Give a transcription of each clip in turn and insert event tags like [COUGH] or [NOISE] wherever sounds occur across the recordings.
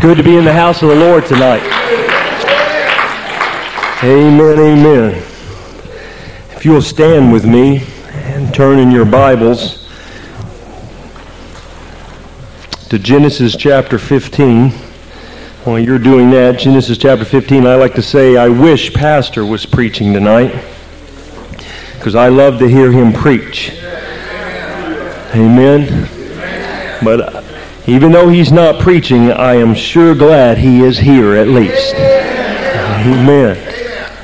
good to be in the house of the Lord tonight. Amen, amen. If you'll stand with me and turn in your Bibles to Genesis chapter 15. While you're doing that, Genesis chapter 15, I like to say, I wish Pastor was preaching tonight because I love to hear him preach. Amen. But even though he's not preaching, I am sure glad he is here at least. Amen.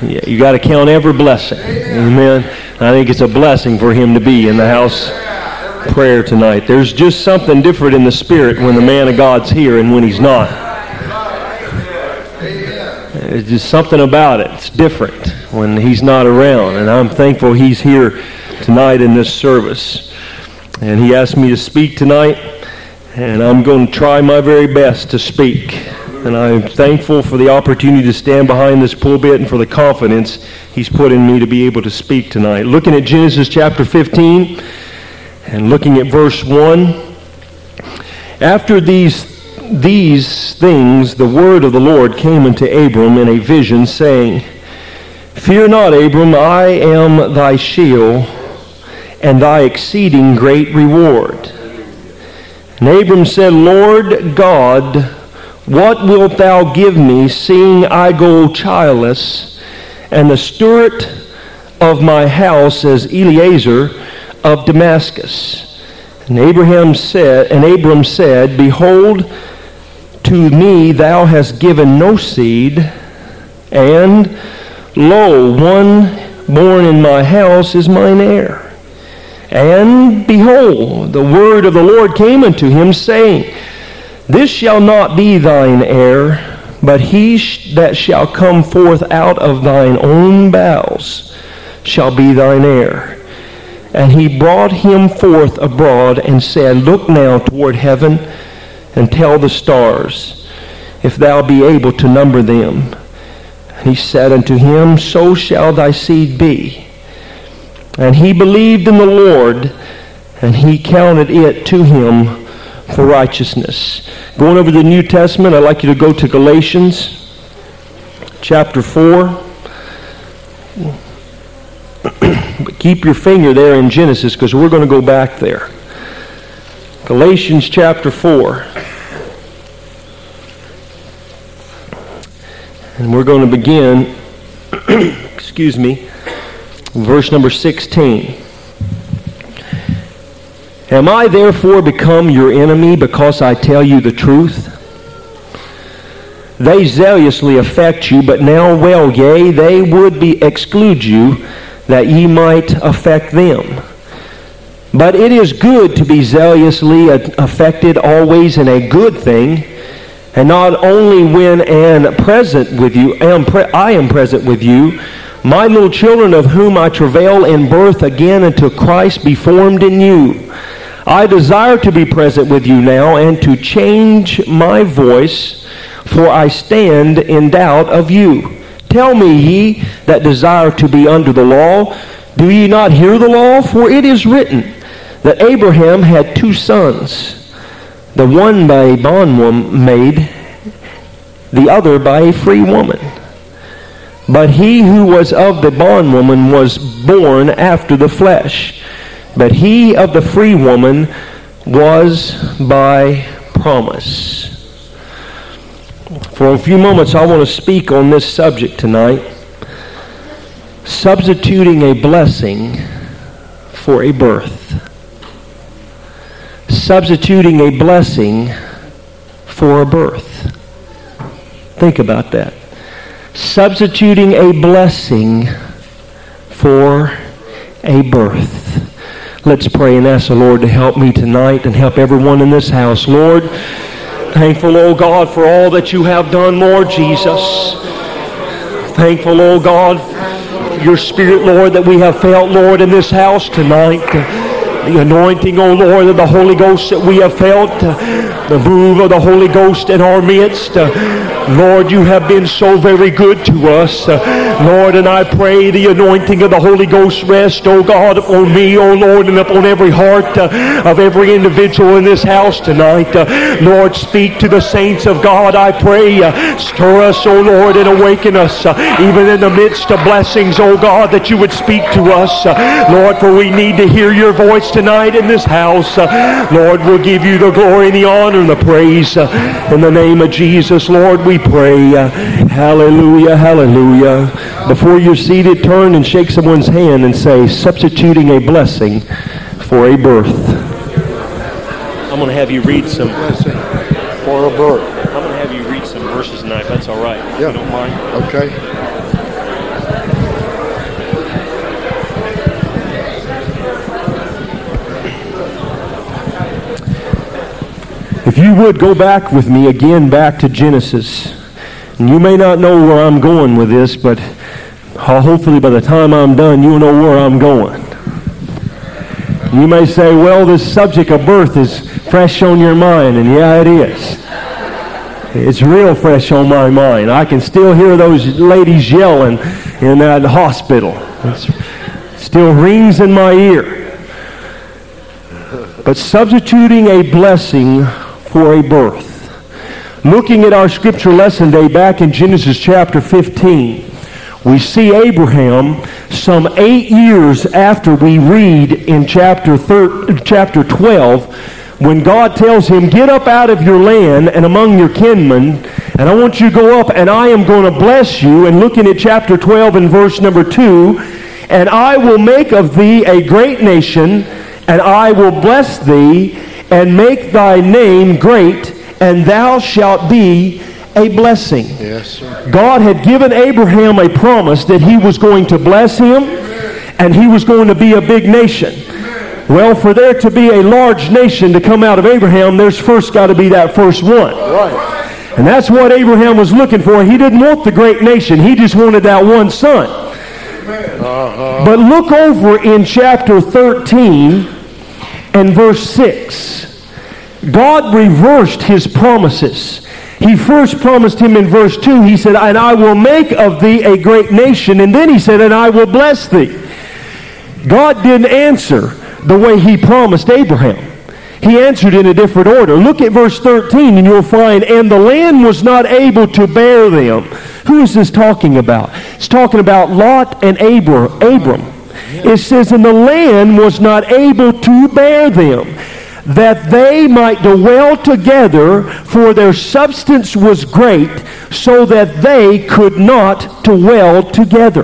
You got to count every blessing. Amen. I think it's a blessing for him to be in the house prayer tonight. There's just something different in the spirit when the man of God's here and when he's not. There's just something about it. It's different when he's not around. And I'm thankful he's here tonight in this service. And he asked me to speak tonight, and I'm going to try my very best to speak. And I'm thankful for the opportunity to stand behind this pulpit and for the confidence he's put in me to be able to speak tonight. Looking at Genesis chapter 15 and looking at verse 1. After these these things the word of the Lord came unto Abram in a vision, saying, Fear not, Abram, I am thy shield and thy exceeding great reward. And Abram said, Lord God, what wilt thou give me, seeing I go childless, and the steward of my house is Eliezer of Damascus? And Abraham said, and Abram said, Behold, to me thou hast given no seed, and lo, one born in my house is mine heir. And behold, the word of the Lord came unto him, saying, This shall not be thine heir, but he sh- that shall come forth out of thine own bowels shall be thine heir. And he brought him forth abroad and said, Look now toward heaven and tell the stars, if thou be able to number them. And he said unto him, So shall thy seed be. And he believed in the Lord, and he counted it to him for righteousness. Going over the New Testament, I'd like you to go to Galatians chapter 4. but [CLEARS THROAT] keep your finger there in Genesis because we're going to go back there. Galatians chapter 4. And we're going to begin, [CLEARS THROAT] excuse me, verse number 16. Am I therefore become your enemy because I tell you the truth? They zealously affect you, but now well, yea, they would be exclude you that ye might affect them. But it is good to be zealously affected always in a good thing, and not only when and present with you, I am present with you, my little children of whom I travail in birth again until Christ be formed in you. I desire to be present with you now and to change my voice, for I stand in doubt of you. Tell me, ye that desire to be under the law, do ye not hear the law? For it is written that Abraham had two sons, the one by a bondwoman maid, the other by a free woman. But he who was of the bondwoman was born after the flesh but he of the free woman was by promise. For a few moments, I want to speak on this subject tonight substituting a blessing for a birth. Substituting a blessing for a birth. Think about that. Substituting a blessing for a birth. Let's pray and ask the Lord to help me tonight and help everyone in this house. Lord, thankful, oh God, for all that you have done, Lord Jesus. Thankful, oh God, your spirit, Lord, that we have felt, Lord, in this house tonight. The anointing, oh Lord, of the Holy Ghost that we have felt. The move of the Holy Ghost in our midst. Lord, you have been so very good to us. Uh, Lord, and I pray the anointing of the Holy Ghost rest, oh God, upon me, oh Lord, and upon every heart uh, of every individual in this house tonight. Uh, Lord, speak to the saints of God, I pray. Stir us, oh Lord, and awaken us, even in the midst of blessings, oh God, that you would speak to us. Lord, for we need to hear your voice tonight in this house. Lord, we'll give you the glory and the honor and the praise. in the name of Jesus, Lord, we pray. hallelujah, hallelujah. Before you're seated, turn and shake someone's hand and say, substituting a blessing for a birth. I'm going to have you read some. Blessing for a birth. I'm going to have you read some verses tonight, that's all right. Yeah. You don't mind? Okay. If you would go back with me again back to Genesis. And you may not know where I'm going with this, but hopefully by the time I'm done, you'll know where I'm going. You may say, well, this subject of birth is fresh on your mind, and yeah, it is. It's real fresh on my mind. I can still hear those ladies yelling in that hospital. It still rings in my ear. But substituting a blessing for a birth. Looking at our scripture lesson day back in Genesis chapter 15, we see Abraham some eight years after we read in chapter, thir- chapter 12 when God tells him, Get up out of your land and among your kinmen, and I want you to go up, and I am going to bless you. And looking at chapter 12 and verse number 2, and I will make of thee a great nation, and I will bless thee, and make thy name great, and thou shalt be a blessing. Yes, sir. God had given Abraham a promise that he was going to bless him and he was going to be a big nation. Well, for there to be a large nation to come out of Abraham, there's first got to be that first one. Right. And that's what Abraham was looking for. He didn't want the great nation. He just wanted that one son. Uh-huh. But look over in chapter 13 and verse 6. God reversed his promises. He first promised him in verse 2, he said, And I will make of thee a great nation. And then he said, And I will bless thee. God didn't answer the way he promised Abraham. He answered in a different order. Look at verse 13 and you'll find, And the land was not able to bear them. Who is this talking about? It's talking about Lot and Abram. Abram. It says, And the land was not able to bear them that they might dwell together, for their substance was great, so that they could not dwell together.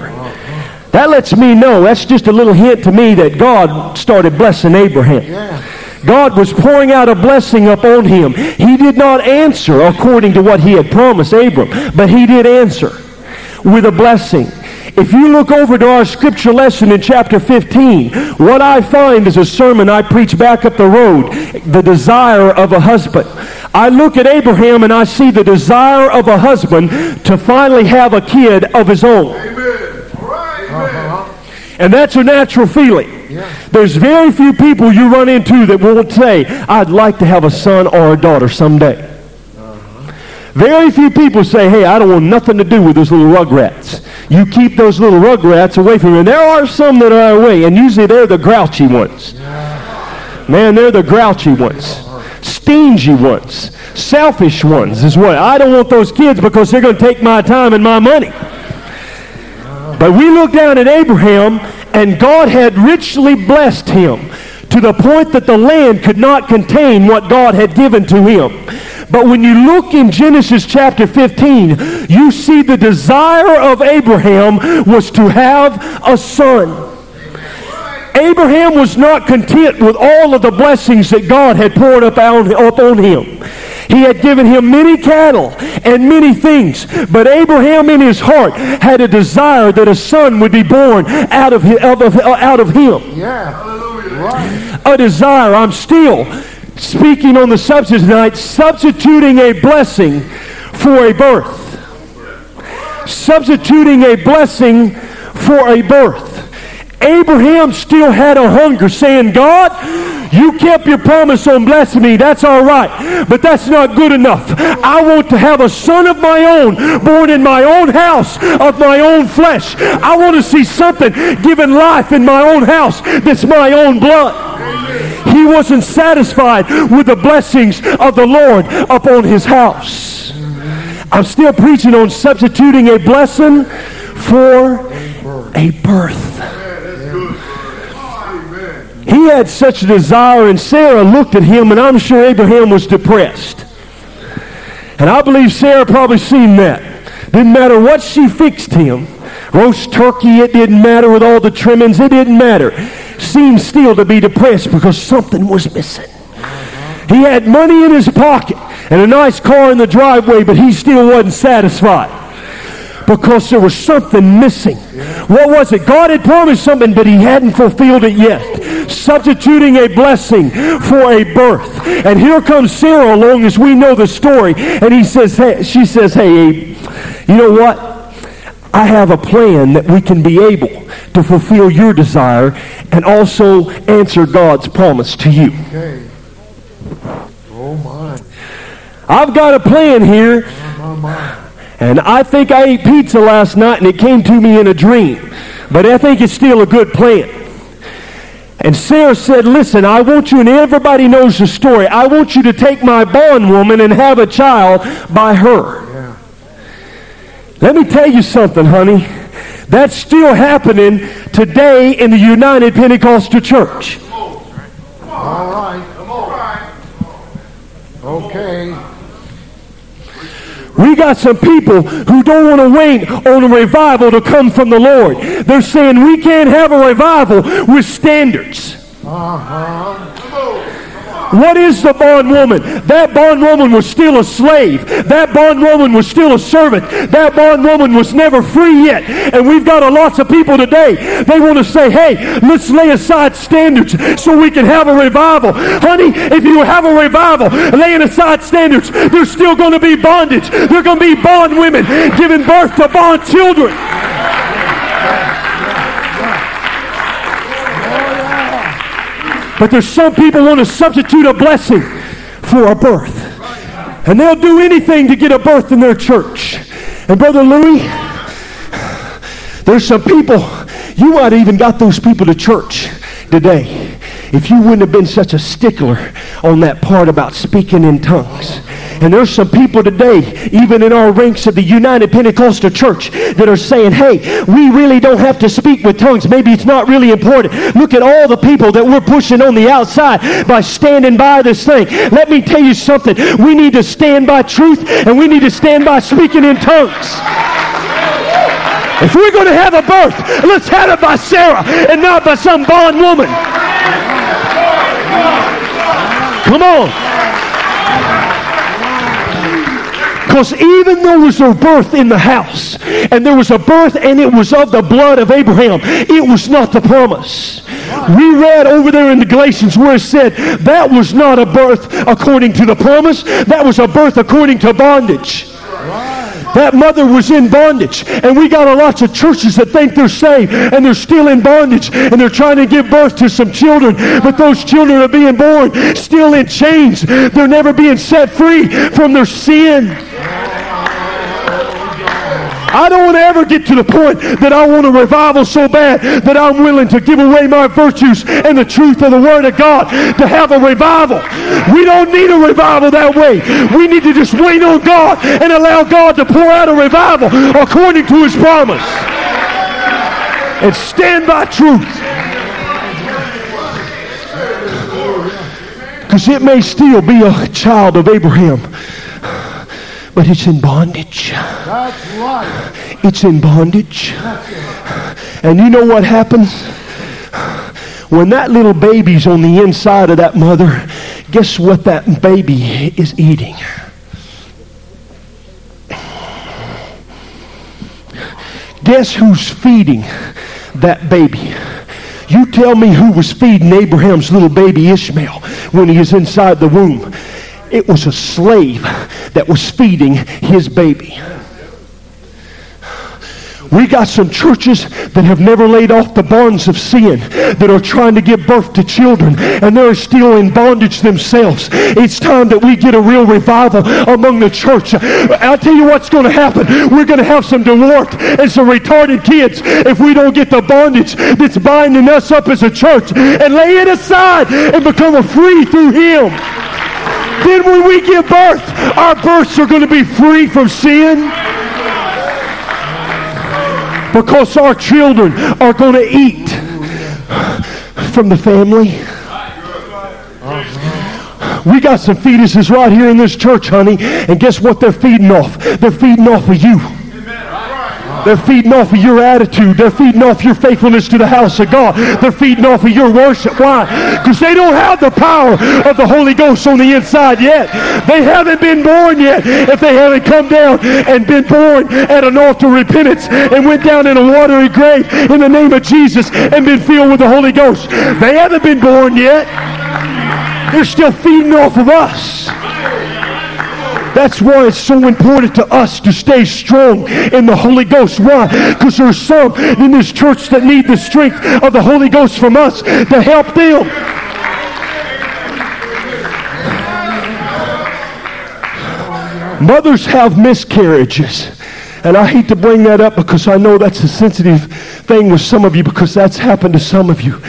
That lets me know, that's just a little hint to me that God started blessing Abraham. God was pouring out a blessing upon him. He did not answer according to what he had promised Abram, but he did answer with a blessing. If you look over to our scripture lesson in chapter 15, what I find is a sermon I preach back up the road, the desire of a husband. I look at Abraham and I see the desire of a husband to finally have a kid of his own. Amen. And that's a natural feeling. There's very few people you run into that won't say, I'd like to have a son or a daughter someday. Very few people say, hey, I don't want nothing to do with those little rugrats. You keep those little rugrats away from you. And there are some that are away, and usually they're the grouchy ones. Man, they're the grouchy ones. Stingy ones. Selfish ones is what. I don't want those kids because they're going to take my time and my money. But we look down at Abraham, and God had richly blessed him to the point that the land could not contain what God had given to him. But when you look in Genesis chapter 15, you see the desire of Abraham was to have a son. Abraham was not content with all of the blessings that God had poured up on him. He had given him many cattle and many things. But Abraham in his heart had a desire that a son would be born out of, out of him. Yeah. Right. A desire. I'm still speaking on the subject tonight, substituting a blessing for a birth. Substituting a blessing for a birth. Abraham still had a hunger saying, God, you kept your promise on blessing me. That's all right. But that's not good enough. I want to have a son of my own, born in my own house, of my own flesh. I want to see something given life in my own house that's my own blood. He wasn't satisfied with the blessings of the Lord upon his house. I'm still preaching on substituting a blessing for a birth. He had such a desire, and Sarah looked at him, and I'm sure Abraham was depressed. And I believe Sarah probably seen that. Didn't matter what she fixed him. Roast turkey, it didn't matter with all the trimmings, it didn't matter. Seemed still to be depressed because something was missing. He had money in his pocket and a nice car in the driveway, but he still wasn't satisfied because there was something missing. What was it? God had promised something, but he hadn't fulfilled it yet. Substituting a blessing for a birth. And here comes Sarah along as we know the story. And he says, hey, she says, hey, Abe, you know what? I have a plan that we can be able to fulfill your desire and also answer God's promise to you. Okay. Oh my. I've got a plan here. My, my. And I think I ate pizza last night and it came to me in a dream. But I think it's still a good plan. And Sarah said, Listen, I want you, and everybody knows the story, I want you to take my bondwoman and have a child by her. Let me tell you something, honey. That's still happening today in the United Pentecostal Church. All right. Come on. Okay. We got some people who don't want to wait on a revival to come from the Lord. They're saying we can't have a revival with standards. Uh-huh. What is the bondwoman? That bondwoman was still a slave. That bondwoman was still a servant. That bondwoman was never free yet. And we've got a lots of people today. They want to say, hey, let's lay aside standards so we can have a revival. Honey, if you have a revival, laying aside standards, there's still going to be bondage. There's going to be bond women giving birth to bond children. But there's some people want to substitute a blessing for a birth. And they'll do anything to get a birth in their church. And Brother Louis, there's some people, you might have even got those people to church today if you wouldn't have been such a stickler on that part about speaking in tongues. And there's some people today, even in our ranks of the United Pentecostal Church, that are saying, hey, we really don't have to speak with tongues. Maybe it's not really important. Look at all the people that we're pushing on the outside by standing by this thing. Let me tell you something. We need to stand by truth and we need to stand by speaking in tongues. If we're going to have a birth, let's have it by Sarah and not by some bond woman. Come on. Because even though there was a birth in the house, and there was a birth and it was of the blood of Abraham, it was not the promise. We read over there in the Galatians where it said that was not a birth according to the promise, that was a birth according to bondage. That mother was in bondage. And we got a lots of churches that think they're saved and they're still in bondage and they're trying to give birth to some children. But those children are being born still in chains. They're never being set free from their sin. I don't want to ever get to the point that I want a revival so bad that I'm willing to give away my virtues and the truth of the Word of God to have a revival. We don't need a revival that way. We need to just wait on God and allow God to pour out a revival according to His promise. And stand by truth. Because it may still be a child of Abraham but it's in bondage. That's. It's in bondage. And you know what happens? When that little baby's on the inside of that mother, guess what that baby is eating? Guess who's feeding that baby? You tell me who was feeding Abraham's little baby Ishmael when he was inside the womb. It was a slave that was feeding his baby. We got some churches that have never laid off the bonds of sin, that are trying to give birth to children, and they're still in bondage themselves. It's time that we get a real revival among the church. I'll tell you what's going to happen. We're going to have some dwarfed and some retarded kids if we don't get the bondage that's binding us up as a church and lay it aside and become a free through Him. Then when we give birth, our births are going to be free from sin because our children are going to eat from the family. We got some fetuses right here in this church, honey, and guess what they're feeding off? They're feeding off of you. They're feeding off of your attitude. They're feeding off your faithfulness to the house of God. They're feeding off of your worship. Why? Because they don't have the power of the Holy Ghost on the inside yet. They haven't been born yet. If they haven't come down and been born at an altar of repentance and went down in a watery grave in the name of Jesus and been filled with the Holy Ghost, they haven't been born yet. They're still feeding off of us. That's why it's so important to us to stay strong in the Holy Ghost. Why? Because there's some in this church that need the strength of the Holy Ghost from us to help them. Mothers have miscarriages. And I hate to bring that up because I know that's a sensitive thing with some of you because that's happened to some of you.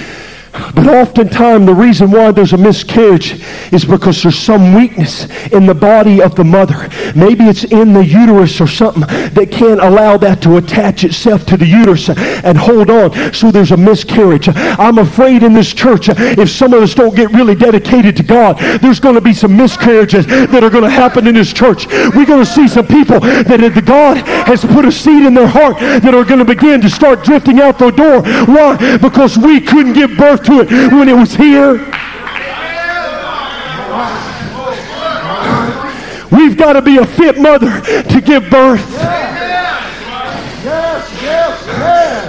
But oftentimes, the reason why there's a miscarriage is because there's some weakness in the body of the mother. Maybe it's in the uterus or something that can't allow that to attach itself to the uterus and hold on. So there's a miscarriage. I'm afraid in this church, if some of us don't get really dedicated to God, there's going to be some miscarriages that are going to happen in this church. We're going to see some people that God has put a seed in their heart that are going to begin to start drifting out the door. Why? Because we couldn't give birth to it when it was here. We've got to be a fit mother to give birth.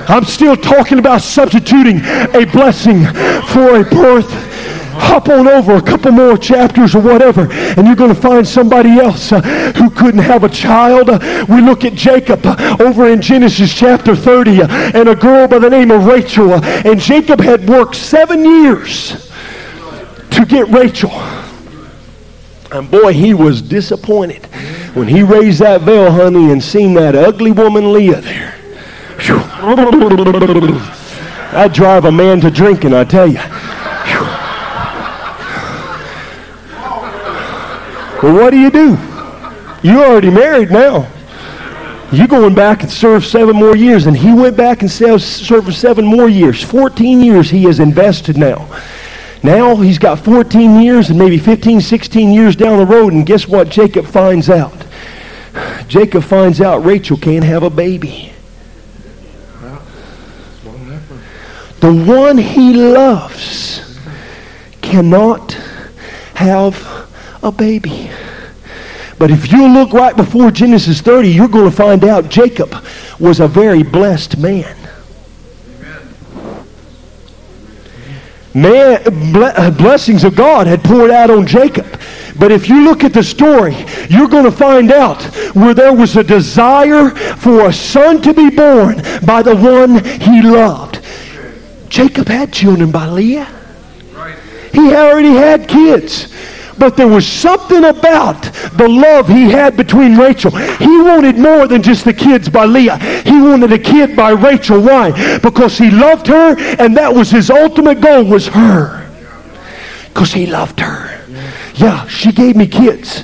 I'm still talking about substituting a blessing for a birth hop on over a couple more chapters or whatever, and you're going to find somebody else uh, who couldn't have a child. Uh, we look at Jacob uh, over in Genesis chapter 30 uh, and a girl by the name of Rachel. Uh, and Jacob had worked seven years to get Rachel. And boy, he was disappointed when he raised that veil, honey, and seen that ugly woman Leah there. I'd drive a man to drinking, I tell you. Well, what do you do? You're already married now. You're going back and serve seven more years. And he went back and served seven more years. 14 years he has invested now. Now he's got 14 years and maybe 15, 16 years down the road. And guess what Jacob finds out? Jacob finds out Rachel can't have a baby. The one he loves cannot have a baby. But if you look right before Genesis 30, you're going to find out Jacob was a very blessed man. Man, uh, blessings of God had poured out on Jacob. But if you look at the story, you're going to find out where there was a desire for a son to be born by the one he loved. Jacob had children by Leah. He already had kids. But there was something about the love he had between Rachel. He wanted more than just the kids by Leah. He wanted a kid by Rachel. Why? Because he loved her and that was his ultimate goal was her. Because he loved her. Yeah, she gave me kids.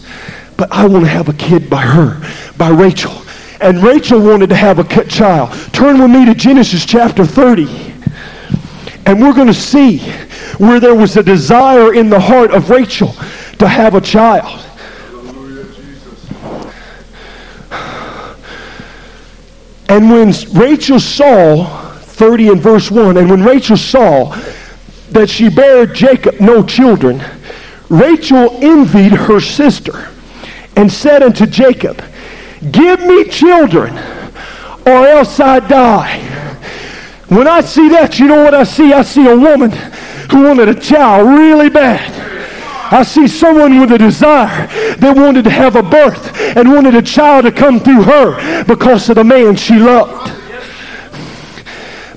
But I want to have a kid by her, by Rachel. And Rachel wanted to have a child. Turn with me to Genesis chapter 30. And we're going to see where there was a desire in the heart of Rachel to have a child. And when Rachel saw, 30 and verse 1, and when Rachel saw that she bare Jacob no children, Rachel envied her sister and said unto Jacob, Give me children, or else I die. When I see that, you know what I see? I see a woman who wanted a child really bad. I see someone with a desire that wanted to have a birth and wanted a child to come through her because of the man she loved.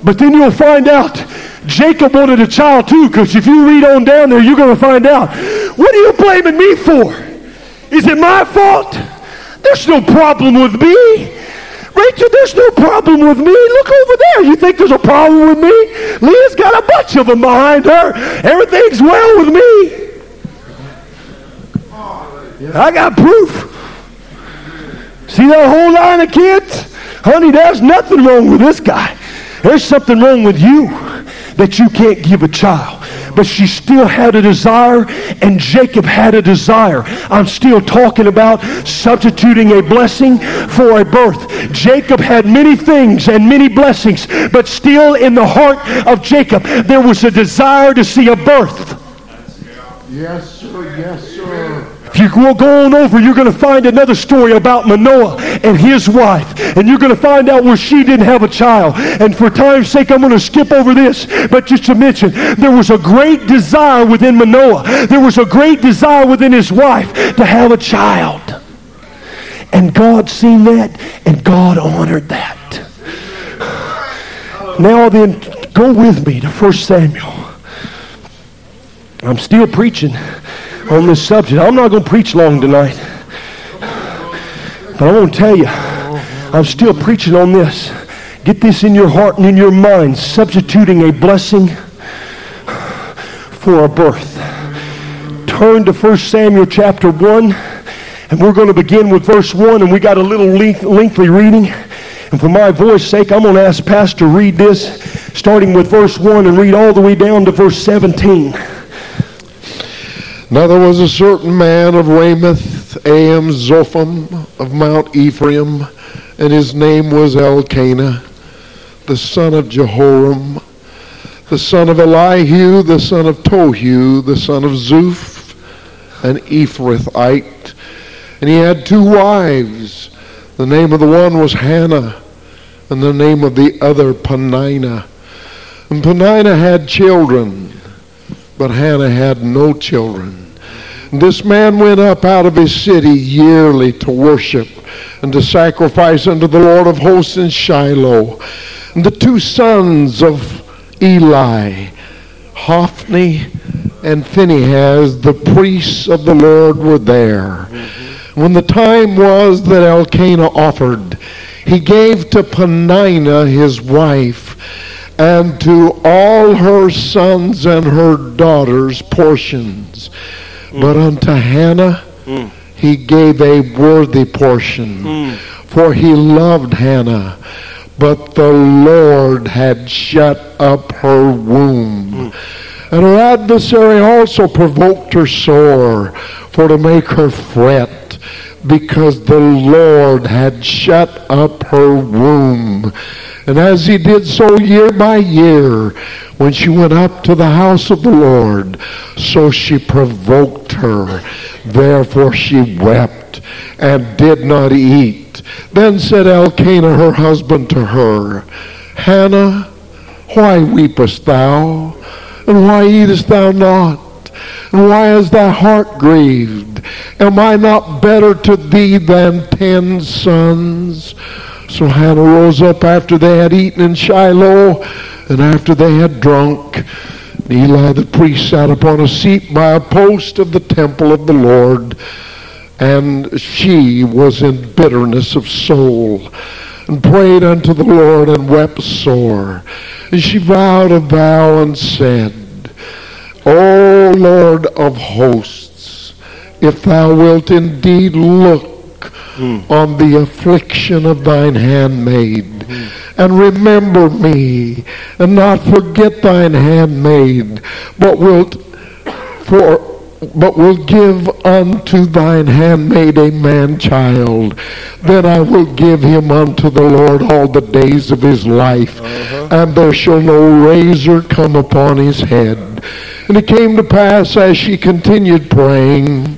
But then you'll find out Jacob wanted a child too, because if you read on down there, you're going to find out. What are you blaming me for? Is it my fault? There's no problem with me. Rachel, there's no problem with me. Look over there. You think there's a problem with me? Leah's got a bunch of them behind her. Everything's well with me. I got proof. See that whole line of kids? Honey, there's nothing wrong with this guy. There's something wrong with you that you can't give a child. But she still had a desire, and Jacob had a desire. I'm still talking about substituting a blessing for a birth. Jacob had many things and many blessings, but still in the heart of Jacob, there was a desire to see a birth. Yes, sir. Yes, sir. If you go on over, you're going to find another story about Manoah and his wife. And you're going to find out where she didn't have a child. And for time's sake, I'm going to skip over this. But just to mention, there was a great desire within Manoah. There was a great desire within his wife to have a child. And God seen that, and God honored that. Now then, go with me to 1 Samuel. I'm still preaching on this subject. I'm not going to preach long tonight. But I want to tell you, I'm still preaching on this. Get this in your heart and in your mind, substituting a blessing for a birth. Turn to 1 Samuel chapter 1, and we're going to begin with verse 1, and we got a little lengthy reading. And for my voice sake, I'm going to ask Pastor to read this, starting with verse 1 and read all the way down to verse 17. Now there was a certain man of Ramathaim-zophim of Mount Ephraim, and his name was Elkanah, the son of Jeroham, the son of Elihu, the son of Tohu, the son of Zuph, an Ephrathite. And he had two wives. The name of the one was Hannah, and the name of the other Peninnah. And Peninnah had children. But Hannah had no children. This man went up out of his city yearly to worship and to sacrifice unto the Lord of hosts in Shiloh. And the two sons of Eli, Hophni and Phinehas, the priests of the Lord, were there. When the time was that Elkanah offered, he gave to Peninnah his wife and to all her sons and her daughters portions. Mm. But unto Hannah mm. he gave a worthy portion, mm. for he loved Hannah. But the Lord had shut up her womb. And her adversary also provoked her sore, for to make her fret, because the Lord had shut up her womb. And as he did so year by year, when she went up to the house of the Lord, so she provoked her. Therefore she wept and did not eat. Then said Elkanah her husband to her, Hannah, why weepest thou? And why eatest thou not? And why is thy heart grieved? Am I not better to thee than ten sons? So Hannah rose up after they had eaten in Shiloh and after they had drunk. Eli the priest sat upon a seat by a post of the temple of the Lord, and she was in bitterness of soul, and prayed unto the Lord, and wept sore. And she vowed a vow and said, O Lord of hosts, if thou wilt indeed look mm. on the affliction of thine handmaid. Mm. And remember me, and not forget thine handmaid, but wilt for but will give unto thine handmaid a man child. Then I will give him unto the Lord all the days of his life, uh-huh. and there shall no razor come upon his head. And it came to pass as she continued praying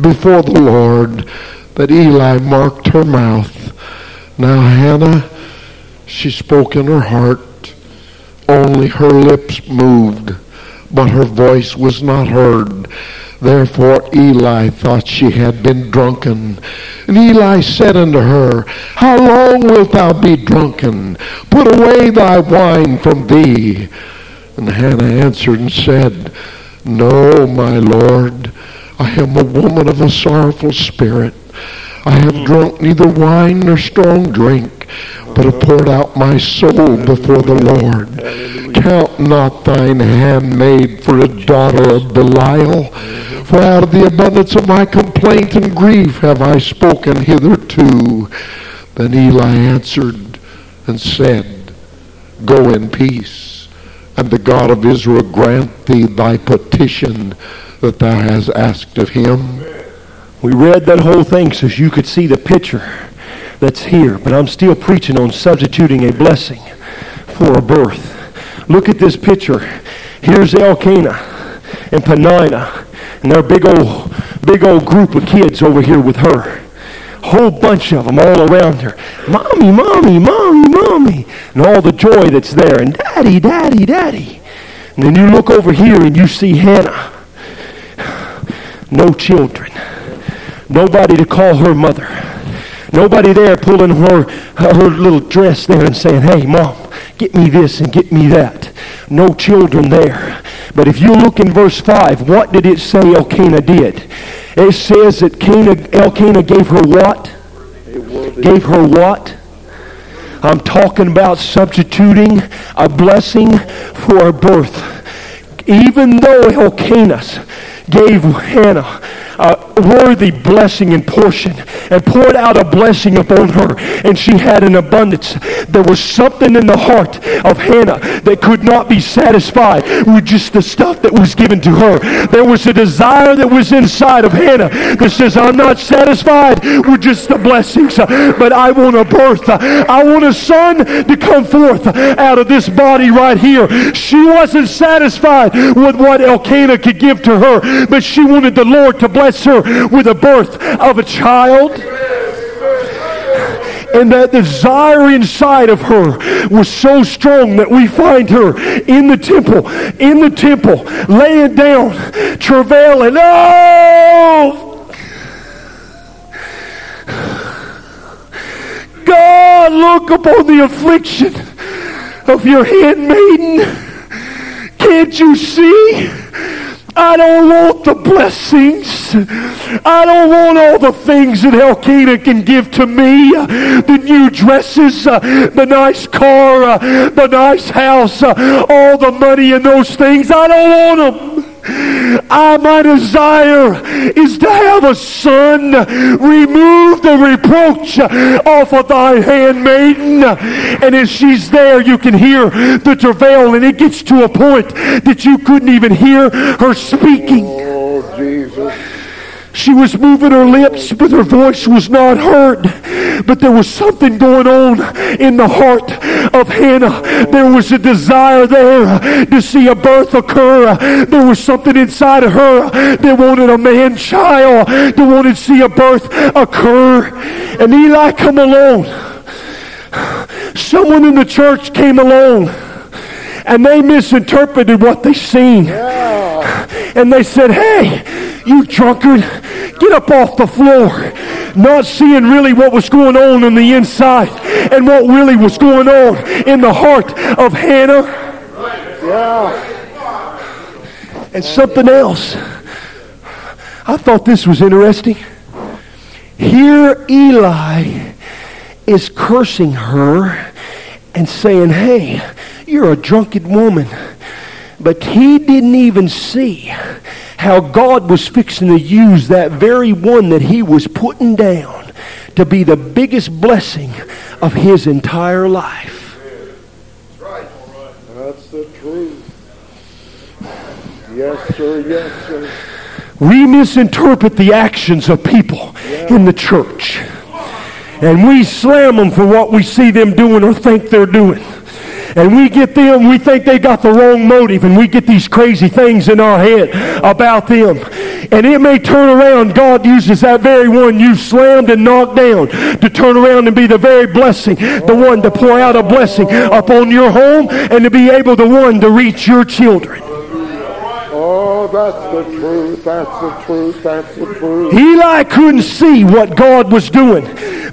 before the Lord that Eli marked her mouth. Now Hannah, she spoke in her heart. Only her lips moved, but her voice was not heard. Therefore Eli thought she had been drunken. And Eli said unto her, How long wilt thou be drunken? Put away thy wine from thee. And Hannah answered and said, No, my Lord, I am a woman of a sorrowful spirit. I have mm. drunk neither wine nor strong drink, but have poured out my soul before the Lord. Count not thine handmaid for a daughter of Belial. For out of the abundance of my complaint and grief have I spoken hitherto. Then Eli answered and said, Go in peace, and the God of Israel grant thee thy petition that thou hast asked of him. We read that whole thing so you could see the picture that's here, but I'm still preaching on substituting a blessing for a birth. Look at this picture. Here's Elkanah and Peninnah and they're big old, big old group of kids over here with her. Whole bunch of them all around her. Mommy, mommy, mommy, mommy. And all the joy that's there. And daddy, daddy, daddy. And then you look over here and you see Hannah. No children. Nobody to call her mother. Nobody there pulling her, her little dress there and saying, hey, mom, get me this and get me that. No children there. But if you look in verse 5, what did it say Elkanah did? It says that Cana, Elkanah gave her what? Gave her what? I'm talking about substituting a blessing for a birth. Even though Elkanah gave Hannah a worthy blessing and portion and poured out a blessing upon her, and she had an abundance. There was something in the heart of Hannah that could not be satisfied with just the stuff that was given to her. There was a desire that was inside of Hannah that says, I'm not satisfied with just the blessings, but I want a birth. I want a son to come forth out of this body right here. She wasn't satisfied with what Elkanah could give to her, but she wanted the Lord to bless her with the birth of a child. And that desire inside of her was so strong that we find her in the temple, in the temple, laying down, travailing. Oh! God, look upon the affliction of your handmaiden. Can't you see? I don't want the blessings. I don't want all the things that Elkanah can give to me. The new dresses, uh, the nice car, uh, the nice house, uh, all the money and those things. I don't want them. I, my desire is to have a son. Remove the reproach off of thy handmaiden. And as she's there, you can hear the travail, and it gets to a point that you couldn't even hear her speaking. Oh, Jesus. She was moving her lips, but her voice was not heard. But there was something going on in the heart of Hannah. There was a desire there to see a birth occur. There was something inside of her that wanted a man child, that wanted to see a birth occur. And Eli come along. Someone in the church came along and they misinterpreted what they seen. And they said, hey, you drunkard, get up off the floor. Not seeing really what was going on on the inside and what really was going on in the heart of Hannah. Yeah. And something else. I thought this was interesting. Here Eli is cursing her and saying, hey, you're a drunken woman. But he didn't even see how God was fixing to use that very one that he was putting down to be the biggest blessing of his entire life. That's the truth. Yes, sir. Yes, sir. We misinterpret the actions of people in the church. And we slam them for what we see them doing or think they're doing. And we get them, we think they got the wrong motive, and we get these crazy things in our head about them. And it may turn around, God uses that very one you slammed and knocked down to turn around and be the very blessing, the one to pour out a blessing upon your home and to be able the one to reach your children. Oh, that's the truth. That's the truth. That's the truth. Eli couldn't see what God was doing,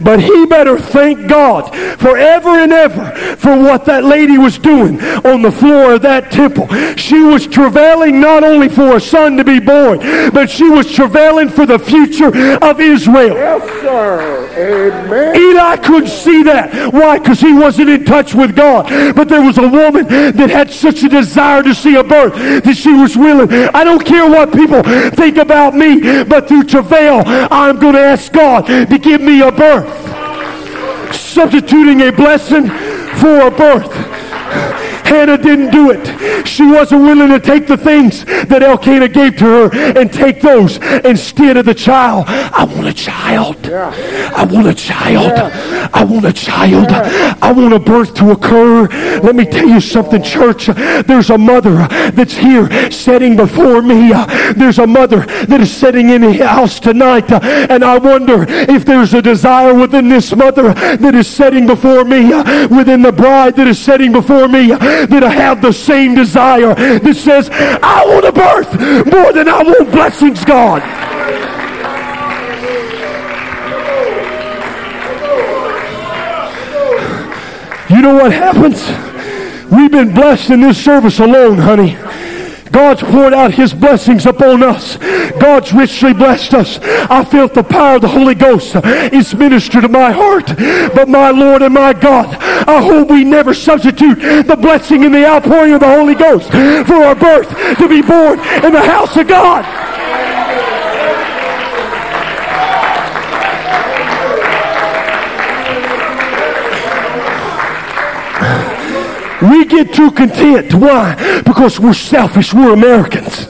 but he better thank God forever and ever for what that lady was doing on the floor of that temple. She was travailing not only for a son to be born, but she was travailing for the future of Israel. Yes, sir. Amen. Eli couldn't see that. Why? Because he wasn't in touch with God. But there was a woman that had such a desire to see a birth that she was willing. I don't care what people think about me, but through travail, I'm going to ask God to give me a birth. Substituting a blessing for a birth. Hannah didn't do it. She wasn't willing to take the things that Elkanah gave to her and take those instead of the child. I want a child. I want a child. I want a child. I want a birth to occur. Let me tell you something, church. There's a mother that's here sitting before me. There's a mother that is sitting in the house tonight. And I wonder if there's a desire within this mother that is sitting before me, within the bride that is sitting before me, that I have the same desire that says, I want a birth more than I want blessings, God. You know what happens? We've been blessed in this service alone, honey. God's poured out his blessings upon us. God's richly blessed us. I felt the power of the Holy Ghost is ministered to my heart. But my Lord and my God, I hope we never substitute the blessing and the outpouring of the Holy Ghost for our birth to be born in the house of God. We get too content. Why? Because we're selfish. We're Americans.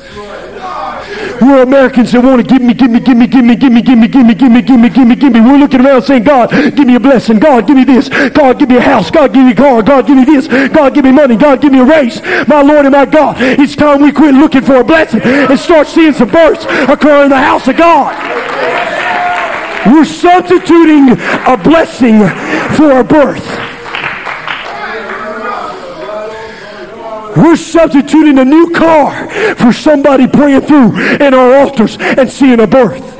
We're Americans that want to give me, give me, give me, give me, give me, give me, give me, give me, give me, give me, give me. We're looking around saying, God, give me a blessing. God, give me this. God, give me a house. God, give me a car. God, give me this. God, give me money. God, give me a race. My Lord and my God, it's time we quit looking for a blessing and start seeing some births occur in the house of God. We're substituting a blessing for a birth. We're substituting a new car for somebody praying through in our altars and seeing a birth.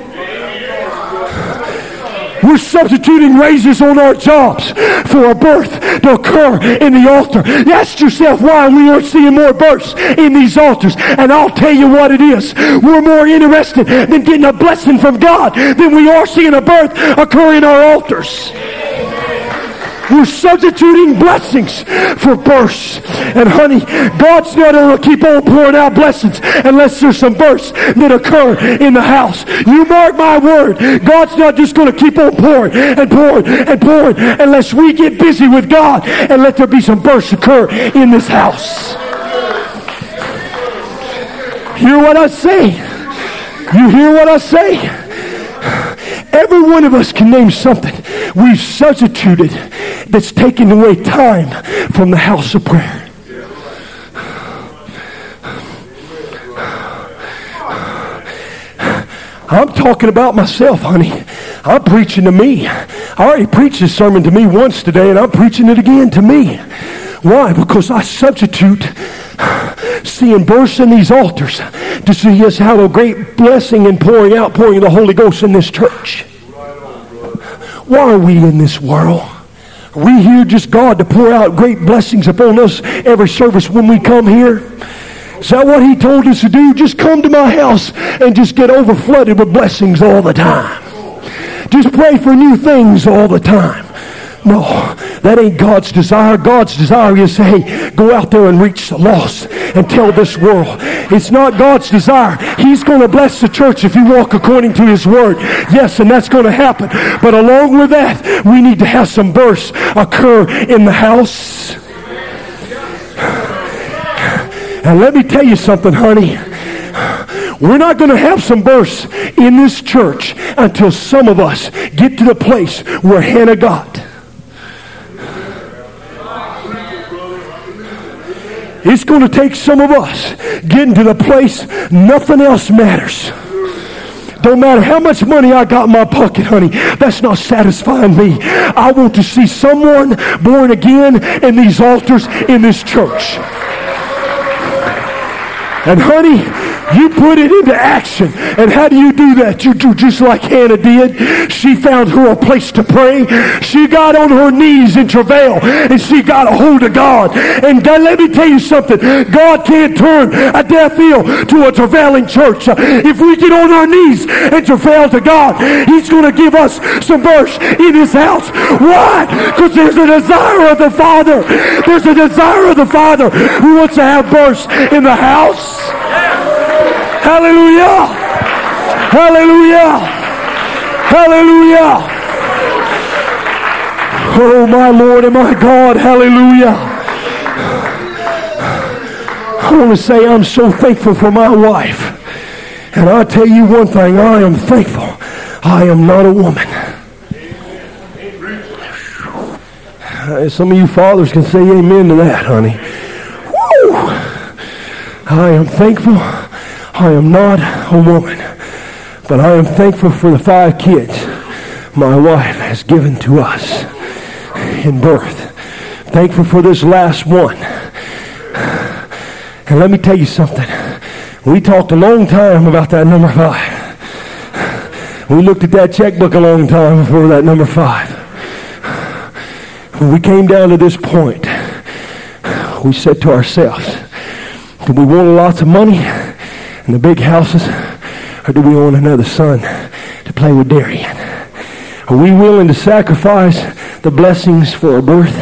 We're substituting raises on our jobs for a birth to occur in the altar. Ask yourself why we aren't seeing more births in these altars. And I'll tell you what it is. We're more interested in getting a blessing from God than we are seeing a birth occur in our altars. We're substituting blessings for births. And honey, God's not going to keep on pouring out blessings unless there's some births that occur in the house. You mark my word. God's not just going to keep on pouring and pouring and pouring unless we get busy with God and let there be some births occur in this house. Hear what I say? You hear what I say? Every one of us can name something we've substituted that's taken away time from the house of prayer. I'm talking about myself, honey. I'm preaching to me. I already preached this sermon to me once today, and I'm preaching it again to me. Why? Because I substitute seeing births in these altars to see us how a great blessing and pouring out, pouring the Holy Ghost in this church. Why are we in this world? Are we here just God to pour out great blessings upon us every service when we come here? Is that what he told us to do? Just come to my house and just get overflooded with blessings all the time. Just pray for new things all the time. No, that ain't God's desire. God's desire is, hey, go out there and reach the lost and tell this world. It's not God's desire. He's going to bless the church if you walk according to His word. Yes, and that's going to happen. But along with that, we need to have some births occur in the house. And let me tell you something, honey. We're not going to have some births in this church until some of us get to the place where Hannah got. It's going to take some of us getting to the place nothing else matters. Don't matter how much money I got in my pocket, honey. That's not satisfying me. I want to see someone born again in these altars in this church. And honey, You put it into action. And how do you do that? You do just like Hannah did. She found her a place to pray. She got on her knees in travail and she got a hold of God. And God, let me tell you something. God can't turn a deaf ear to a travailing church. If we get on our knees and travail to God, He's going to give us some verse in His house. Why? Because there's a desire of the Father. There's a desire of the Father who wants to have verse in the house. Hallelujah. Hallelujah. Hallelujah. Oh, my Lord and my God. Hallelujah. I want to say I'm so thankful for my wife. And I tell you one thing, I am thankful. I am not a woman. Uh, some of you fathers can say amen to that, honey. Woo! I am thankful I am not a woman, but I am thankful for the five kids my wife has given to us in birth. Thankful for this last one. And let me tell you something. We talked a long time about that number five. We looked at that checkbook a long time before that number five. When we came down to this point, we said to ourselves, do we want lots of money? And the big houses, or do we want another son to play with Darian? Are we willing to sacrifice the blessings for a birth?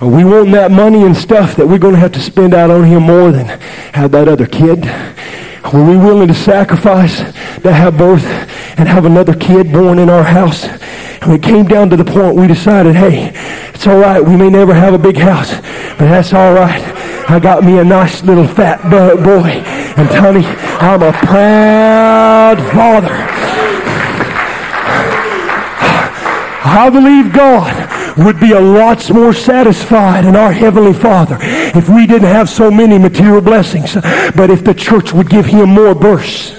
Are we wanting that money and stuff that we're going to have to spend out on him more than have that other kid? Are we willing to sacrifice to have birth and have another kid born in our house? And we came down to the point we decided, hey, it's all right. We may never have a big house, but that's all right. I got me a nice little fat boy. And Tony, I'm a proud father. I believe God would be a lot more satisfied in our Heavenly Father if we didn't have so many material blessings, but if the church would give Him more bursts.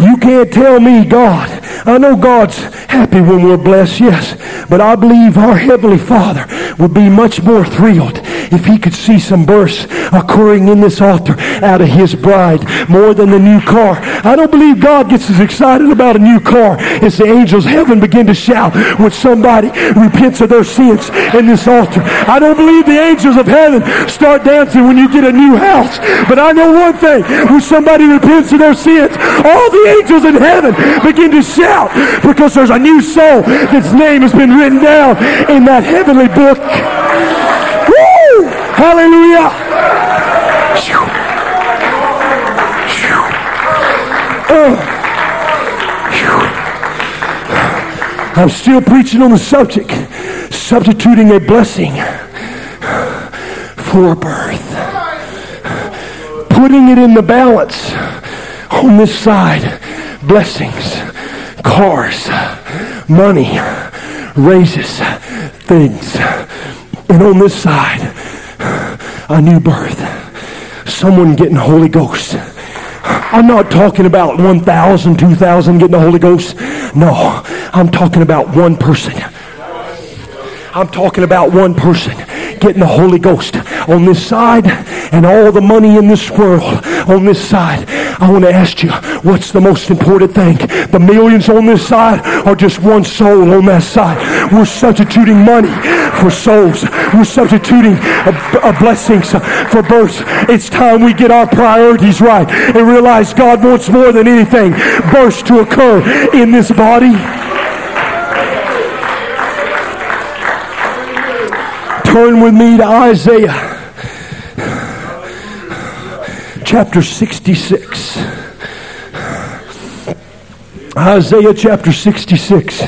You can't tell me, God, I know God's happy when we're blessed, yes, but I believe our Heavenly Father would be much more thrilled if he could see some bursts occurring in this altar out of his bride more than the new car. I don't believe God gets as excited about a new car as the angels heaven begin to shout when somebody repents of their sins in this altar. I don't believe the angels of heaven start dancing when you get a new house. But I know one thing, when somebody repents of their sins, all the angels in heaven begin to shout because there's a new soul that's name has been written down in that heavenly book. Hallelujah. Uh. I'm still preaching on the subject, substituting a blessing for birth. Putting it in the balance on this side, blessings, cars, money, raises, things. And on this side, a new birth. Someone getting Holy Ghost. I'm not talking about 1,000, 2,000 getting the Holy Ghost. No, I'm talking about one person. I'm talking about one person getting the Holy Ghost on this side and all the money in this world on this side. I want to ask you, what's the most important thing? The millions on this side or just one soul on that side? We're substituting money for souls. We're substituting a, a blessings for births. It's time we get our priorities right and realize God wants more than anything births to occur in this body. Turn with me to Isaiah chapter 66. Isaiah chapter 66.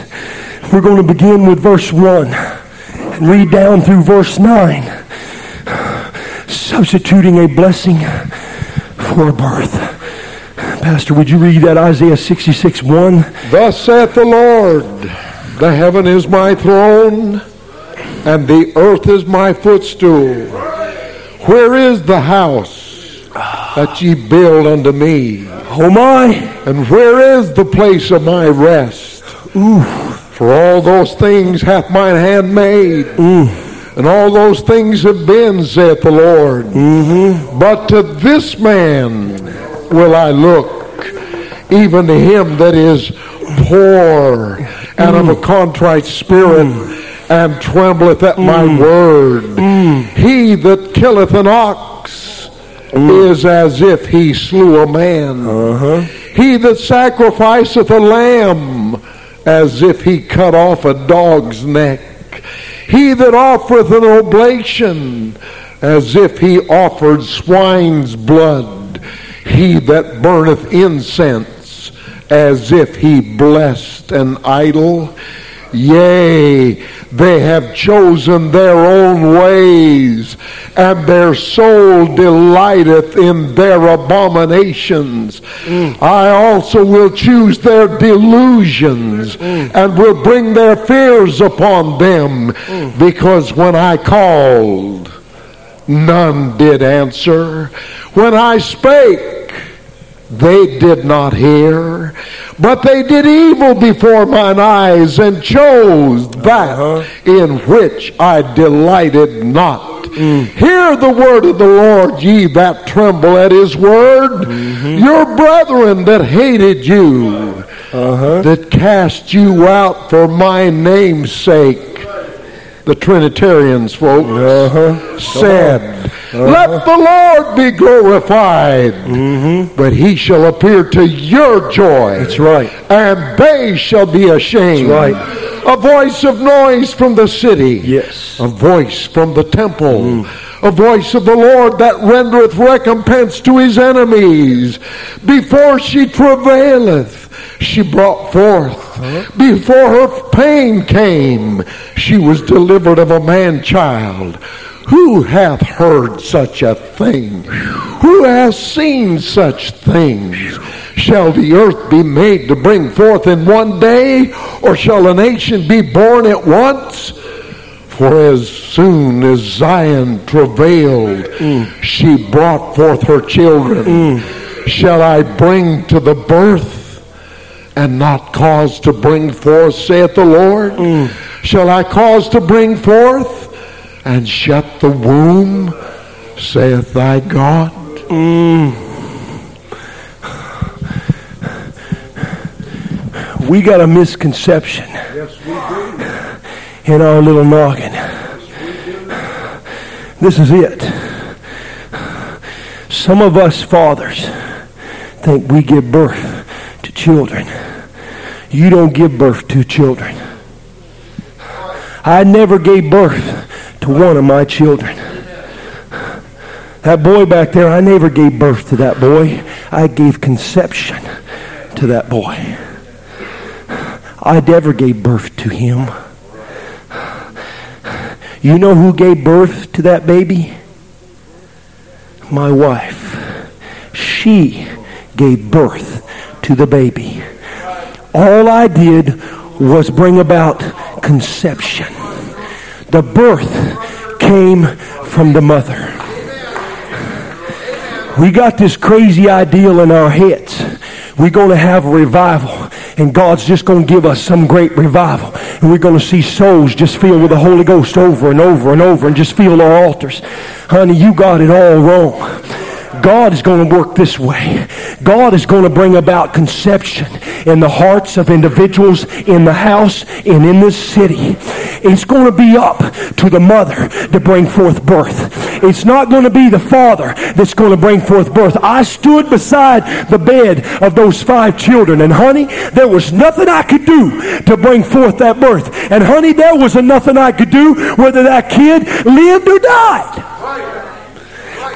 We're going to begin with verse 1 and read down through verse 9, substituting a blessing for a birth. Pastor, would you read that Isaiah 66 1? Thus saith the Lord, the heaven is my throne and the earth is my footstool. Where is the house that ye build unto me? Oh my! And where is the place of my rest? Ooh. For all those things hath mine hand made. Ooh. And all those things have been, saith the Lord. Mm-hmm. But to this man will I look, even to him that is poor and of a contrite spirit, and trembleth at my mm. word. Mm. He that killeth an ox mm. is as if he slew a man. Uh-huh. He that sacrificeth a lamb as if he cut off a dog's neck. He that offereth an oblation as if he offered swine's blood. He that burneth incense as if he blessed an idol. Yea, they have chosen their own ways, and their soul delighteth in their abominations. Mm. I also will choose their delusions, mm. and will bring their fears upon them, mm. because when I called, none did answer. When I spake, they did not hear, but they did evil before mine eyes and chose that uh-huh. in which I delighted not. Mm. Hear the word of the Lord, ye that tremble at his word. Mm-hmm. Your brethren that hated you, uh-huh. that cast you out for my name's sake. The Trinitarians, folks, Uh-huh. said, uh-huh. Let the Lord be glorified, mm-hmm. but he shall appear to your joy. That's right. And they shall be ashamed. That's A voice of noise from the city. Yes. A voice from the temple. Mm. A voice of the Lord that rendereth recompense to his enemies. Before she travaileth, she brought forth. Before her pain came, she was delivered of a man child. Who hath heard such a thing? Who has seen such things? Shall the earth be made to bring forth in one day, or shall a nation be born at once? For as soon as Zion travailed, she brought forth her children. Mm. Shall I bring to the birth and not cause to bring forth, saith the Lord? Mm. Shall I cause to bring forth and shut the womb, saith thy God? Mm. We got a misconception in our little noggin. This is it. Some of us fathers think we give birth children. You don't give birth to children. I never gave birth to one of my children. That boy back there, I never gave birth to that boy. I gave conception to that boy. I never gave birth to him. You know who gave birth to that baby? My wife. She gave birth to the baby. All I did was bring about conception. The birth came from the mother. We got this crazy ideal in our heads. We're going to have a revival, and God's just going to give us some great revival. And we're going to see souls just filled with the Holy Ghost over and over and over and just fill our altars. Honey, you got it all wrong. God is going to work this way. God is going to bring about conception in the hearts of individuals in the house and in this city. It's going to be up to the mother to bring forth birth. It's not going to be the father that's going to bring forth birth. I stood beside the bed of those five children, and honey, there was nothing I could do to bring forth that birth. And honey, there was nothing I could do whether that kid lived or died.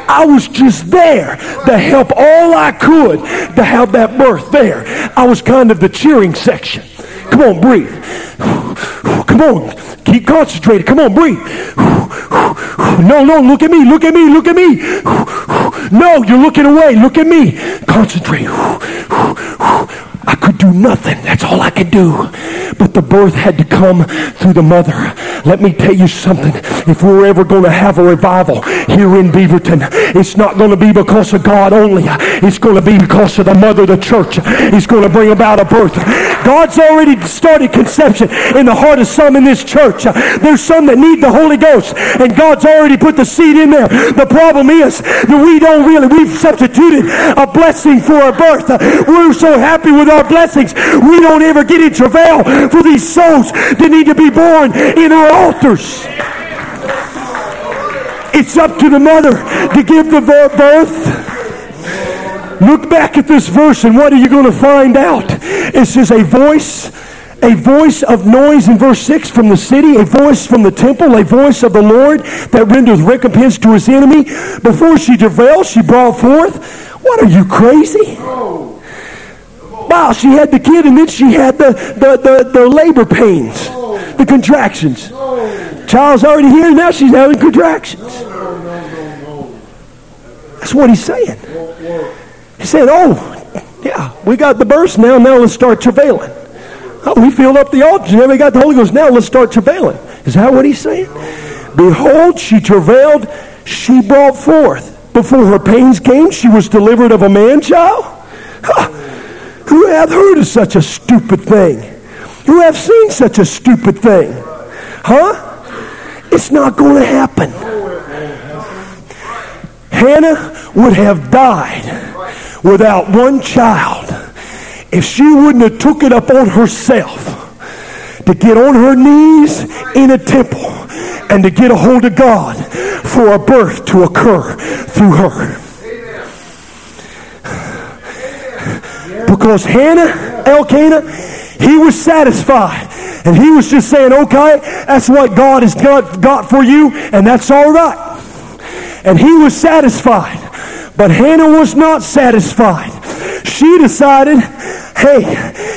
I was just there to help all I could to have that birth there. I was kind of the cheering section. Come on, breathe. Come on, keep concentrated. Come on, breathe. No, no, look at me, look at me, look at me. No, you're looking away. Look at me. Concentrate. Do nothing. That's all I could do. But the birth had to come through the mother. Let me tell you something. If we're ever going to have a revival here in Beaverton, it's not going to be because of God only. It's going to be because of the mother of the church. It's going to bring about a birth. God's already started conception in the heart of some in this church. There's some that need the Holy Ghost, and God's already put the seed in there. The problem is that we don't really, we've substituted a blessing for a birth. We're so happy with our blessings, we don't ever get in travail for these souls that need to be born in our altars. It's up to the mother to give the birth. Look back at this verse and what are you going to find out? It says a voice, a voice of noise in verse 6 from the city, a voice from the temple, a voice of the Lord that renders recompense to his enemy. Before she travailed, she brought forth. What are you crazy? Wow, she had the kid and then she had the, the, the, the labor pains, the contractions. Child's already here, now she's having contractions. That's what he's saying. He said, Oh, yeah, we got the burst now. Now let's start travailing. Oh, we filled up the altar. Now we got the Holy Ghost. Now let's start travailing. Is that what he's saying? Behold, she travailed, she brought forth. Before her pains came, she was delivered of a man child. Who hath heard of such a stupid thing? Who hath seen such a stupid thing? Huh? It's not going to happen. Hannah would have died without one child if she wouldn't have took it up on herself to get on her knees in a temple and to get a hold of God for a birth to occur through her. Because Hannah, Elkanah, he was satisfied. And he was just saying, okay, that's what God has got, got for you, and that's all right. And he was satisfied. But Hannah was not satisfied. She decided, hey,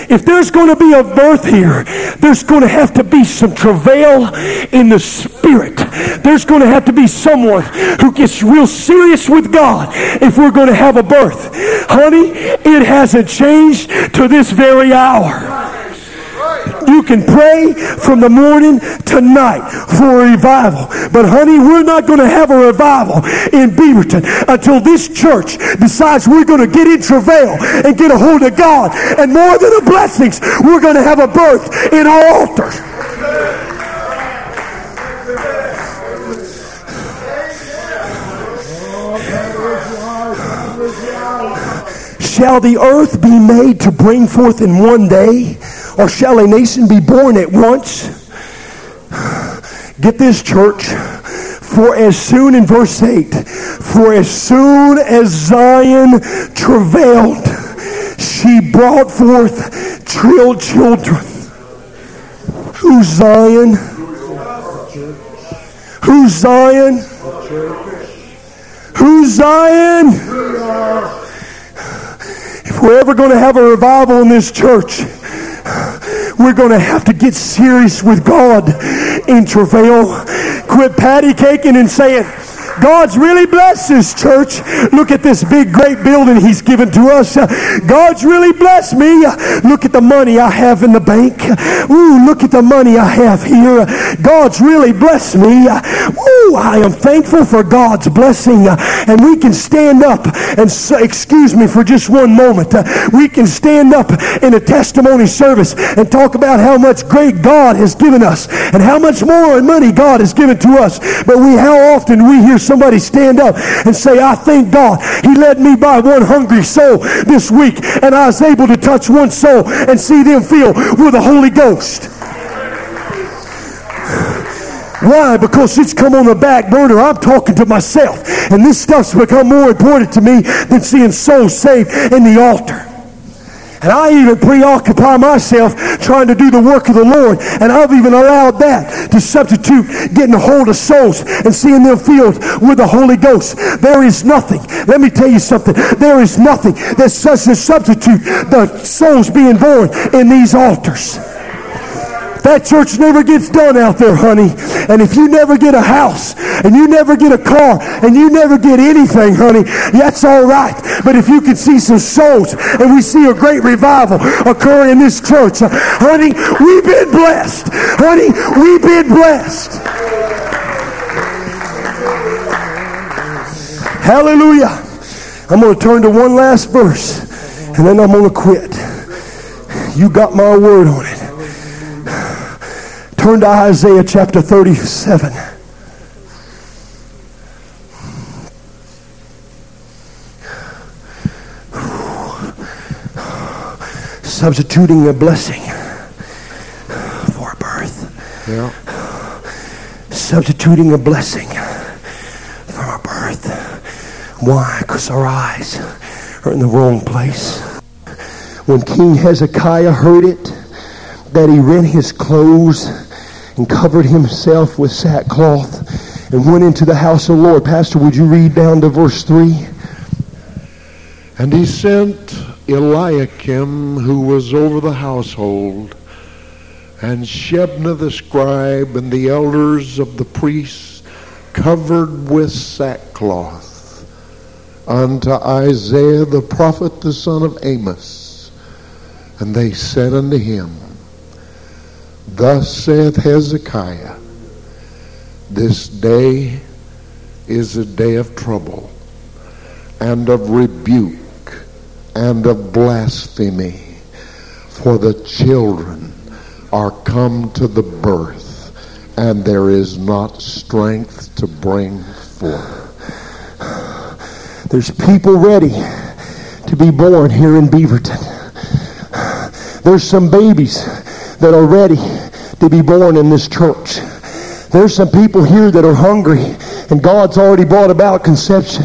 if there's going to be a birth here, there's going to have to be some travail in the spirit. There's going to have to be someone who gets real serious with God if we're going to have a birth. Honey, it hasn't changed to this very hour. You can pray from the morning to night for a revival. But honey, we're not going to have a revival in Beaverton until this church decides we're going to get in travail and get a hold of God. And more than the blessings, we're going to have a birth in our altar. Shall the earth be made to bring forth in one day? Or shall a nation be born at once? Get this, church. For as soon, in verse 8, for as soon as Zion travailed, she brought forth trill children. Who's Zion? Who's Zion? Who's Zion? We're ever going to have a revival in this church, we're going to have to get serious with God in travail. Quit patty caking and saying, God's really blessed this church. Look at this big, great building He's given to us. God's really blessed me. Look at the money I have in the bank. Ooh, look at the money I have here. God's really blessed me. Ooh, I am thankful for God's blessing. And we can stand up and excuse me for just one moment. We can stand up in a testimony service and talk about how much great God has given us and how much more money God has given to us. But we, how often we hear somebody stand up and say, I thank God. He led me by one hungry soul this week, and I was able to touch one soul and see them filled with the Holy Ghost. Why? Because it's come on the back burner. I'm talking to myself. And this stuff's become more important to me than seeing souls saved in the altar. And I even preoccupy myself trying to do the work of the Lord. And I've even allowed that to substitute getting a hold of souls and seeing them filled with the Holy Ghost. There is nothing. Let me tell you something. There is nothing that such a substitute the souls being born in these altars. That church never gets done out there, honey. And if you never get a house and you never get a car and you never get anything, honey, that's all right. But if you can see some souls and we see a great revival occur in this church, honey, we've been blessed. Honey, we've been blessed. Hallelujah. I'm going to turn to one last verse and then I'm going to quit. You got my word on it. Turn to Isaiah chapter 37. Substituting a blessing for a birth. Yeah. Substituting a blessing for a birth. Why? Because our eyes are in the wrong place. When King Hezekiah heard it, that he rent his clothes and covered himself with sackcloth and went into the house of the Lord. Pastor, would you read down to verse 3? And he sent Eliakim, who was over the household, and Shebna the scribe, and the elders of the priests, covered with sackcloth, unto Isaiah the prophet, the son of Amos. And they said unto him, Thus saith Hezekiah, This day is a day of trouble, and of rebuke, and of blasphemy, for the children are come to the birth, and there is not strength to bring forth. There's people ready to be born here in Beaverton. There's some babies that are ready to be born in this church. There's some people here that are hungry, and God's already brought about conception.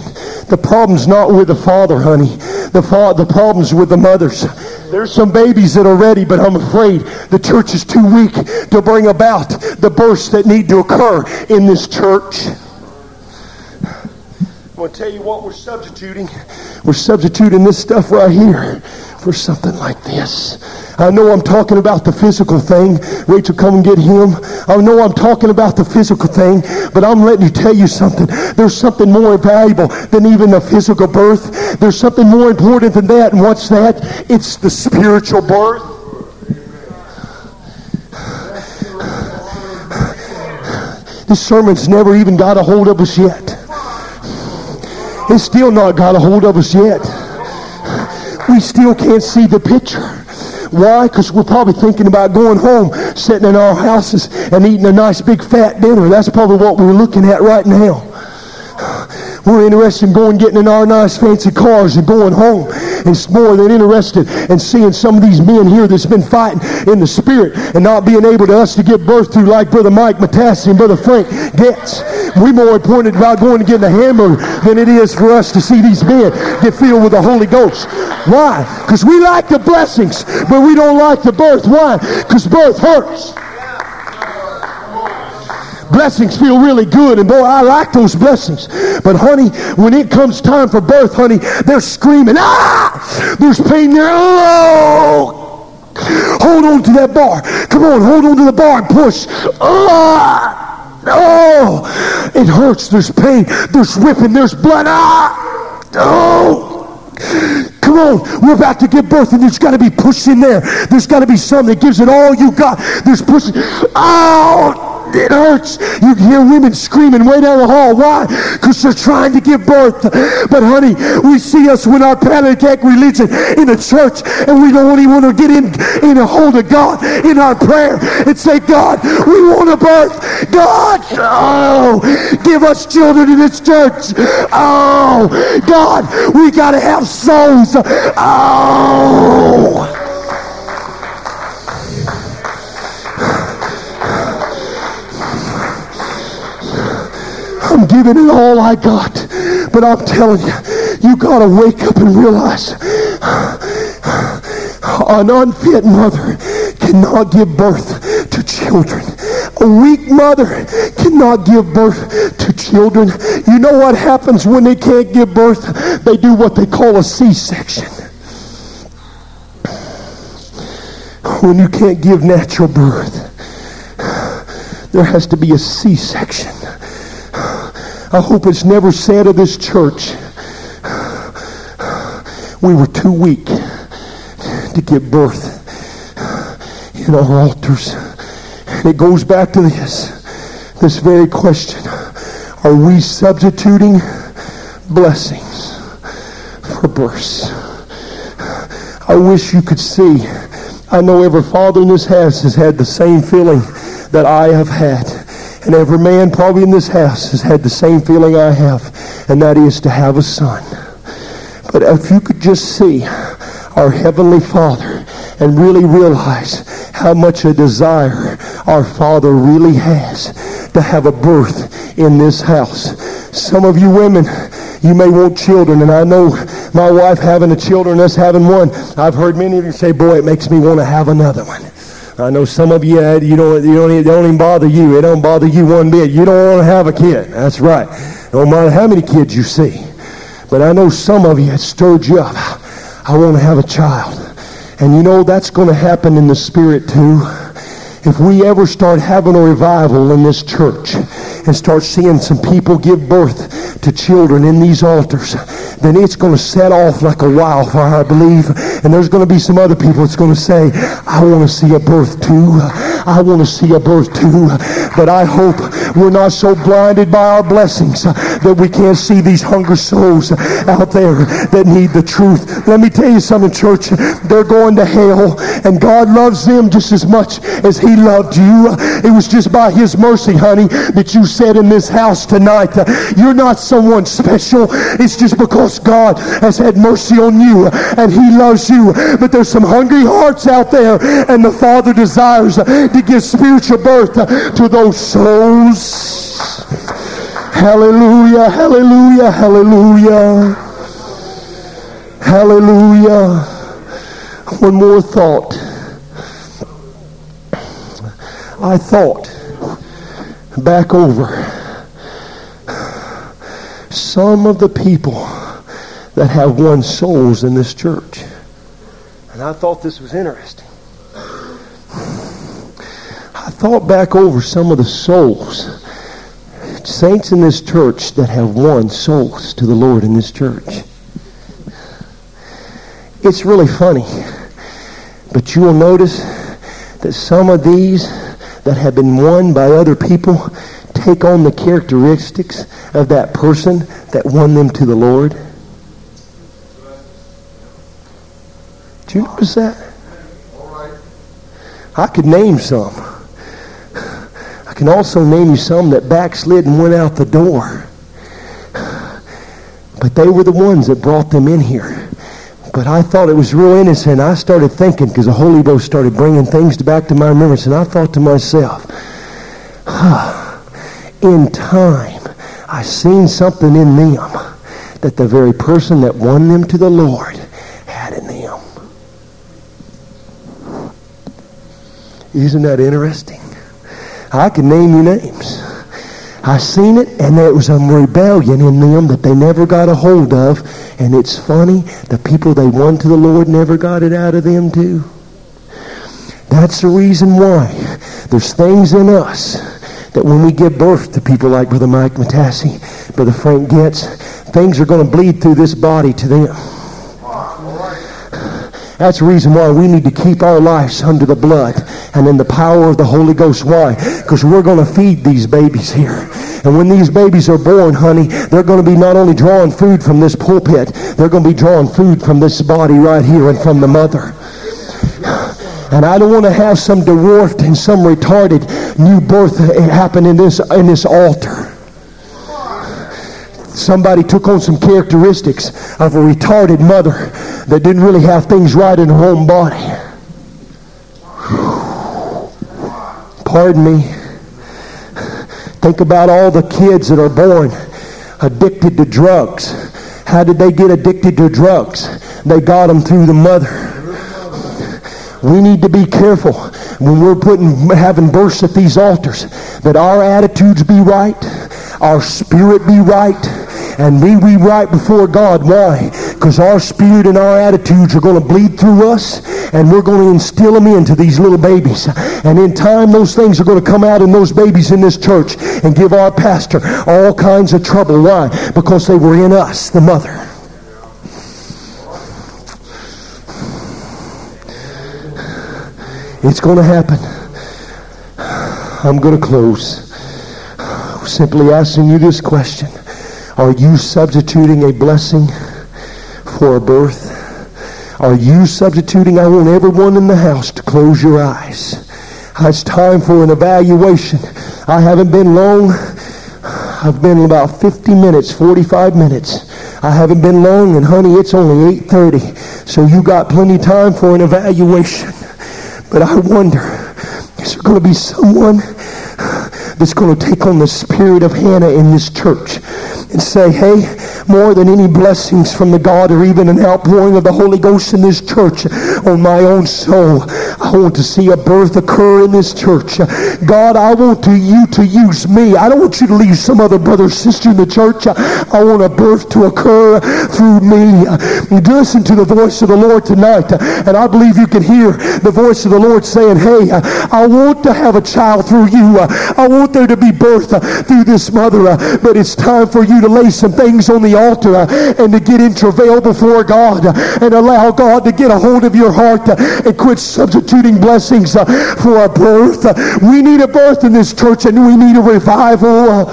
The problem's not with the father, honey. The, fa- the problem's with the mothers. There's some babies that are ready, but I'm afraid the church is too weak to bring about the births that need to occur in this church. I'm going to tell you what we're substituting. We're substituting this stuff right here for something like this. I know I'm talking about the physical thing. Rachel, come and get him. I know I'm talking about the physical thing, but I'm letting you tell you something. There's something more valuable than even the physical birth. There's something more important than that. And what's that? It's the spiritual birth. This sermon's never even got a hold of us yet. It's still not got a hold of us yet. We still can't see the picture. Why? Because we're probably thinking about going home, sitting in our houses, and eating a nice big fat dinner. That's probably what we're looking at right now. We're interested in going getting in our nice fancy cars and going home. It's more than interested in seeing some of these men here that's been fighting in the spirit and not being able to us to give birth to like Brother Mike Matassi and Brother Frank Getz. We're more important about going to get the hammer than it is for us to see these men get filled with the Holy Ghost. Why? Because we like the blessings, but we don't like the birth. Why? Because birth hurts blessings feel really good and boy i like those blessings. But honey when it comes time for birth honey they're screaming ah! There's pain there oh hold on to that bar. Come on hold on to the bar and push. Ah! Oh! It hurts. There's pain. There's whipping. There's blood. Ah! Oh! Come on, we're about to give birth, and there's got to be push in there. There's got to be something that gives it all you got. There's pushing. Oh, it hurts. You can hear women screaming way down the hall. Why? Because they're trying to give birth. But honey, we see us with our pancake religion in the church, and we don't even want to get in in a hold of God in our prayer and say, God, we want a birth. God, oh, give us children in this church. Oh, God, we got to have souls. Oh. Giving it all I got. But I'm telling you, you got to wake up and realize an unfit mother cannot give birth to children. A weak mother cannot give birth to children. You know what happens when they can't give birth? They do what they call a C-section. When you can't give natural birth, there has to be a C-section. I hope it's never said of this church, we were too weak to give birth in our altars. It goes back to this, this very question. Are we substituting blessings for births? I wish you could see I know every father in this house has had the same feeling that I have had. And every man probably in this house has had the same feeling I have, and that is to have a son. But if you could just see our Heavenly Father and really realize how much a desire our Father really has to have a birth in this house. Some of you women, you may want children, and I know my wife having a children, us having one. I've heard many of you say, boy, it makes me want to have another one. I know some of you, you don't, you don't, it don't even bother you. It don't bother you one bit. You don't want to have a kid. That's right. No matter how many kids you see. But I know some of you, it stirred you up. I want to have a child. And you know, that's going to happen in the spirit too. If we ever start having a revival in this church and start seeing some people give birth to children in these altars, then it's going to set off like a wildfire, I believe. And there's going to be some other people that's going to say, I want to see a birth too. I want to see a birth too. But I hope we're not so blinded by our blessings uh, that we can't see these hunger souls out there that need the truth. Let me tell you something, church. They're going to hell, and God loves them just as much as He loved you. It was just by His mercy, honey, that you said in this house tonight, you're not someone special. It's just because God has had mercy on you and He loves you. But there's some hungry hearts out there, and the Father desires to give spiritual birth to those souls. Hallelujah, hallelujah, hallelujah. Hallelujah. One more thought. I thought back over some of the people that have won souls in this church. And I thought this was interesting. Thought back over some of the souls, saints in this church that have won souls to the Lord in this church. It's really funny. But you will notice that some of these that have been won by other people take on the characteristics of that person that won them to the Lord. Do you notice that? I could name some. I can also name you some that backslid and went out the door. But they were the ones that brought them in here. But I thought it was real innocent. I started thinking because the Holy Ghost started bringing things back to my remembrance. And I thought to myself, huh, in time, I seen something in them that the very person that won them to the Lord had in them. Isn't that interesting? I can name you names. I seen it, and there was a rebellion in them that they never got a hold of. And it's funny, the people they won to the Lord never got it out of them too. That's the reason why there's things in us that when we give birth to people like Brother Mike Matassi, Brother Frank Getz, things are going to bleed through this body to them. That's the reason why we need to keep our lives under the blood and in the power of the Holy Ghost. Why? Because we're going to feed these babies here. And when these babies are born, honey, they're going to be not only drawing food from this pulpit, they're going to be drawing food from this body right here and from the mother. And I don't want to have some dwarfed and some retarded new birth happen in this, in this altar somebody took on some characteristics of a retarded mother that didn't really have things right in her own body. Pardon me. Think about all the kids that are born addicted to drugs. How did they get addicted to drugs? They got them through the mother. We need to be careful when we're putting having births at these altars that our attitudes be right, our spirit be right, and we be right before God. Why? Because our spirit and our attitudes are going to bleed through us, and we're going to instill them into these little babies. And in time, those things are going to come out in those babies in this church and give our pastor all kinds of trouble. Why? Because they were in us, the mother. It's going to happen. I'm going to close. Simply asking you this question. Are you substituting a blessing for a birth? Are you substituting? I want everyone in the house to close your eyes. Ah, it's time for an evaluation. I haven't been long. I've been about 50 minutes, 45 minutes. I haven't been long, and honey, it's only 8.30. So you got plenty of time for an evaluation. But I wonder, is there going to be someone that's going to take on the spirit of Hannah in this church and say, hey, more than any blessings from the God or even an outpouring of the Holy Ghost in this church on my own soul. I want to see a birth occur in this church. God, I want you to use me. I don't want you to leave some other brother or sister in the church. I want a birth to occur through me. Listen to the voice of the Lord tonight. And I believe you can hear the voice of the Lord saying, hey, I want to have a child through you. I want there to be birth through this mother. But it's time for you to lay some things on the altar uh, and to get in travail before God uh, and allow God to get a hold of your heart uh, and quit substituting blessings for a birth. We need a birth in this church and we need a revival.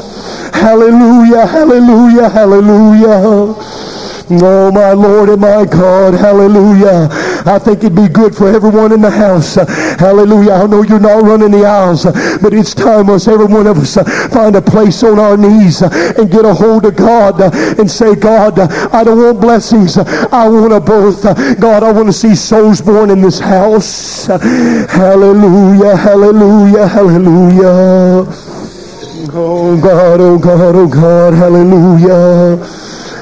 Hallelujah, hallelujah, hallelujah. Oh, my Lord and my God. Hallelujah. I think it'd be good for everyone in the house. Hallelujah. I know you're not running the aisles, but it's time us, every one of us, find a place on our knees and get a hold of God and say, God, I don't want blessings. I want a birth. God, I want to see souls born in this house. Hallelujah. Hallelujah. Hallelujah. Oh God, oh God, oh God, hallelujah.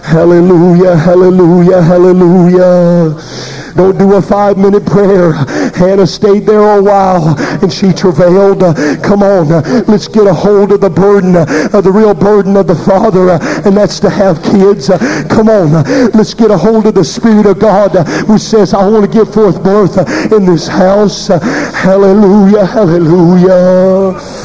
Hallelujah, hallelujah, hallelujah. Don't do a five minute prayer. Hannah stayed there a while and she travailed. Come on, let's get a hold of the burden, of the real burden of the Father, and that's to have kids. Come on, let's get a hold of the Spirit of God which says, I want to give forth birth in this house. Hallelujah, hallelujah.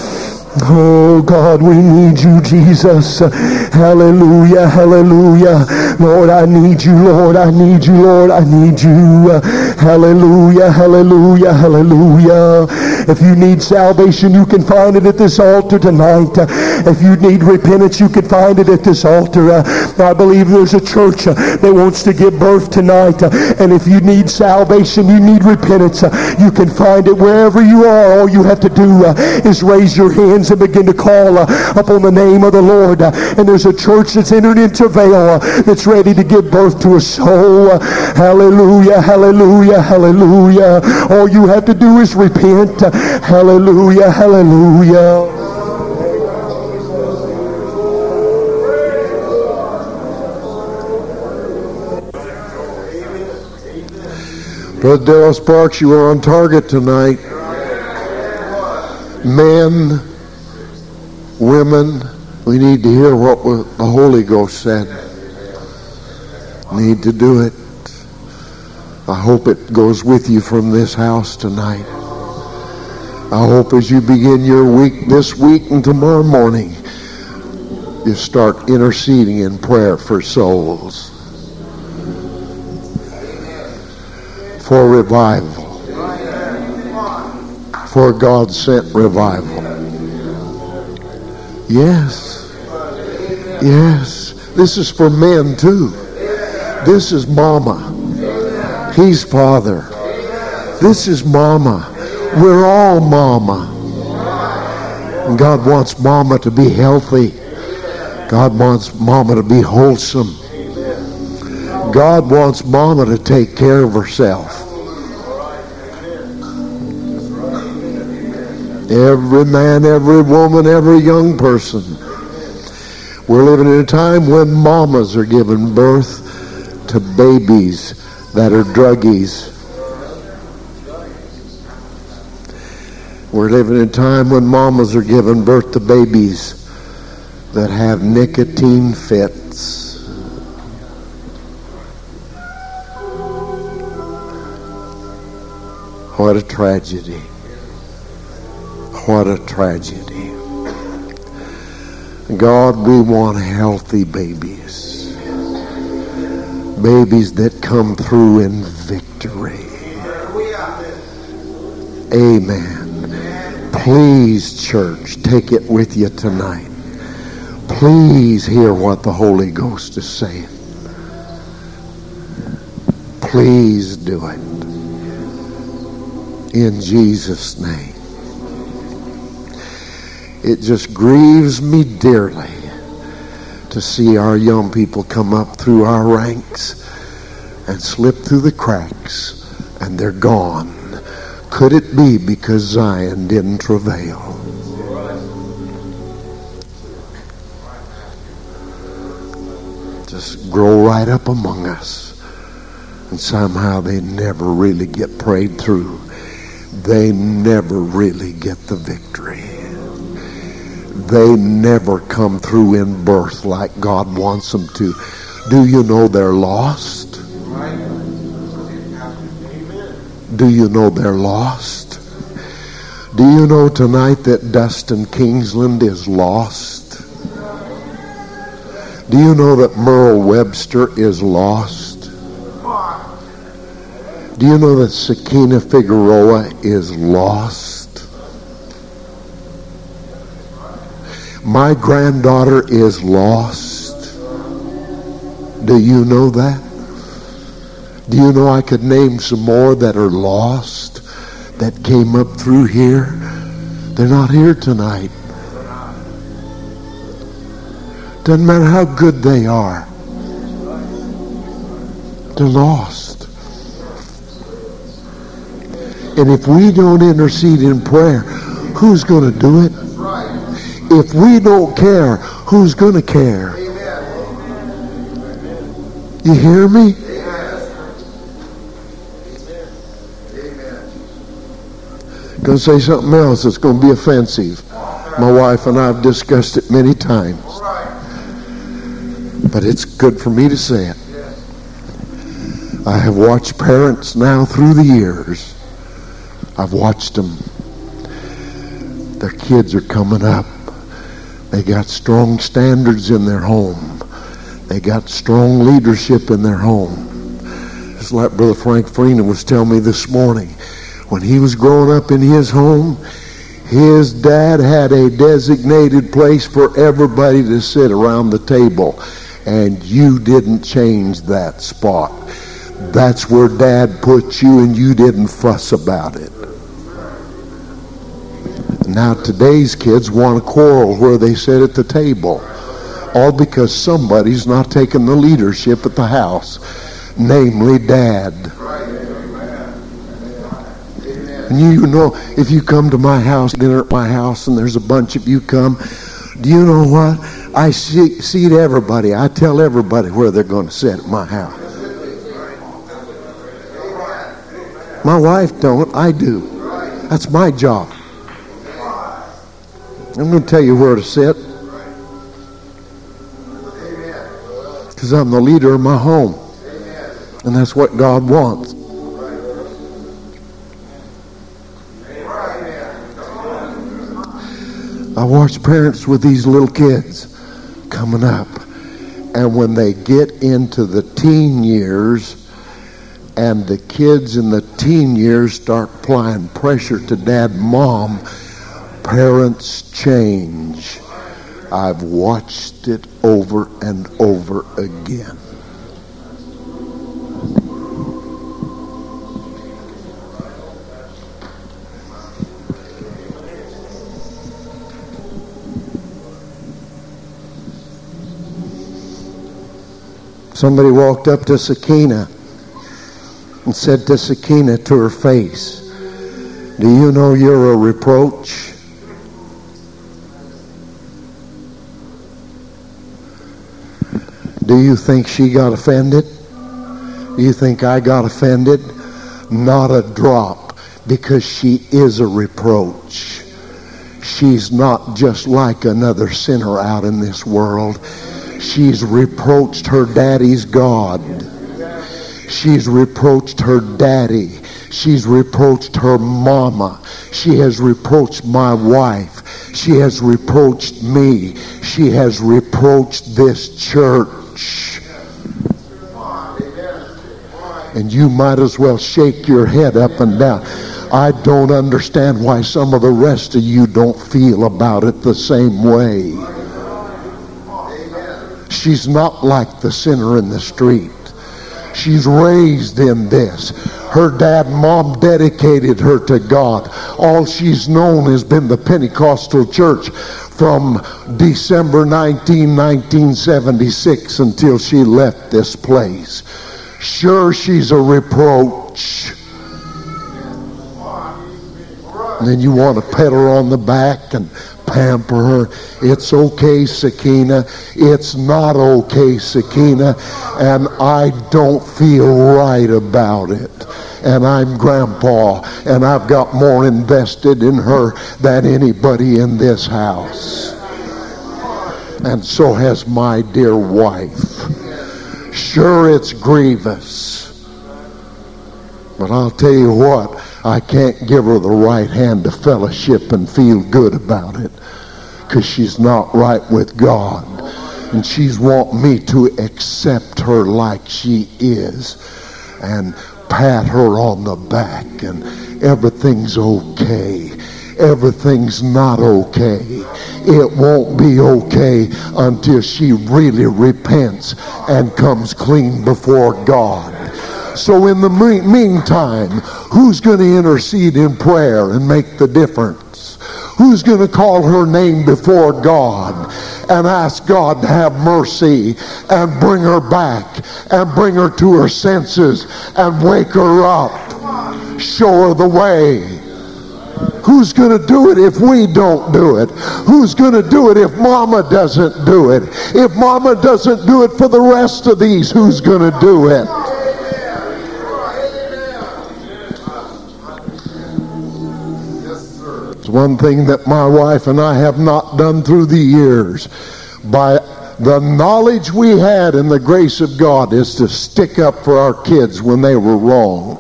Oh God, we need you, Jesus. Hallelujah, hallelujah. Lord, I need you, Lord, I need you, Lord, I need you. Hallelujah, hallelujah, hallelujah. If you need salvation, you can find it at this altar tonight. If you need repentance, you can find it at this altar. I believe there's a church that wants to give birth tonight. And if you need salvation, you need repentance, you can find it wherever you are. All you have to do is raise your hands hands and begin to call uh, upon the name of the Lord. Uh, and there's a church that's entered into veil uh, that's ready to give birth to a soul. Hallelujah, hallelujah, hallelujah. All you have to do is repent. Hallelujah, hallelujah. Brother Darrell Sparks, you are on target tonight. Men women, we need to hear what the Holy Ghost said. Need to do it. I hope it goes with you from this house tonight. I hope as you begin your week this week and tomorrow morning, you start interceding in prayer for souls. For revival. For God sent revival. Yes. Yes. This is for men too. This is mama. He's father. This is mama. We're all mama. And God wants mama to be healthy. God wants mama to be wholesome. God wants mama to take care of herself. Every man, every woman, every young person. We're living in a time when mamas are giving birth to babies that are druggies. We're living in a time when mamas are giving birth to babies that have nicotine fits. What a tragedy. What a tragedy. God, we want healthy babies. Babies that come through in victory. Amen. Please, church, take it with you tonight. Please hear what the Holy Ghost is saying. Please do it. In Jesus' name. It just grieves me dearly to see our young people come up through our ranks and slip through the cracks and they're gone. Could it be because Zion didn't travail? Just grow right up among us. And somehow they never really get prayed through. They never really get the victory they never come through in birth like God wants them to. Do you know they're lost? Do you know they're lost? Do you know tonight that Dustin Kingsland is lost? Do you know that Merle Webster is lost? Do you know that Sakina Figueroa is lost? My granddaughter is lost. Do you know that? Do you know I could name some more that are lost that came up through here? They're not here tonight. Doesn't matter how good they are. They're lost. And if we don't intercede in prayer, who's going to do it? If we don't care, who's going to care? You hear me? Going to say something else that's going to be offensive. My wife and I have discussed it many times. But it's good for me to say it. I have watched parents now through the years. I've watched them. Their kids are coming up they got strong standards in their home. They got strong leadership in their home. Just like Brother Frank Freeman was telling me this morning. When he was growing up in his home, his dad had a designated place for everybody to sit around the table. And you didn't change that spot. That's where dad put you and you didn't fuss about it. Now today's kids want to quarrel where they sit at the table. All because somebody's not taking the leadership at the house, namely dad. And you know, if you come to my house, dinner at my house, and there's a bunch of you come, do you know what? I see, seat everybody. I tell everybody where they're going to sit at my house. My wife don't. I do. That's my job. I'm going to tell you where to sit. Because I'm the leader of my home. And that's what God wants. I watch parents with these little kids coming up. And when they get into the teen years, and the kids in the teen years start applying pressure to dad mom, Parents change. I've watched it over and over again. Somebody walked up to Sakina and said to Sakina to her face, Do you know you're a reproach? Do you think she got offended? Do you think I got offended? Not a drop, because she is a reproach. She's not just like another sinner out in this world. She's reproached her daddy's God. She's reproached her daddy. She's reproached her mama. She has reproached my wife. She has reproached me. She has reproached this church church. And you might as well shake your head up and down. I don't understand why some of the rest of you don't feel about it the same way. She's not like the sinner in the street. She's raised in this. Her dad and mom dedicated her to God. All she's known has been the Pentecostal church from December 19, 1976 until she left this place. Sure, she's a reproach. And then you want to pet her on the back and pamper her. It's okay, Sakina. It's not okay, Sakina. And I don't feel right about it. And I'm grandpa, and I've got more invested in her than anybody in this house. And so has my dear wife. Sure, it's grievous. But I'll tell you what, I can't give her the right hand to fellowship and feel good about it because she's not right with God. And she's want me to accept her like she is and pat her on the back and everything's okay. Everything's not okay. It won't be okay until she really repents and comes clean before God. So, in the meantime, who's going to intercede in prayer and make the difference? Who's going to call her name before God and ask God to have mercy and bring her back and bring her to her senses and wake her up? Show her the way. Who's going to do it if we don't do it? Who's going to do it if mama doesn't do it? If mama doesn't do it for the rest of these, who's going to do it? One thing that my wife and I have not done through the years. By the knowledge we had and the grace of God is to stick up for our kids when they were wrong.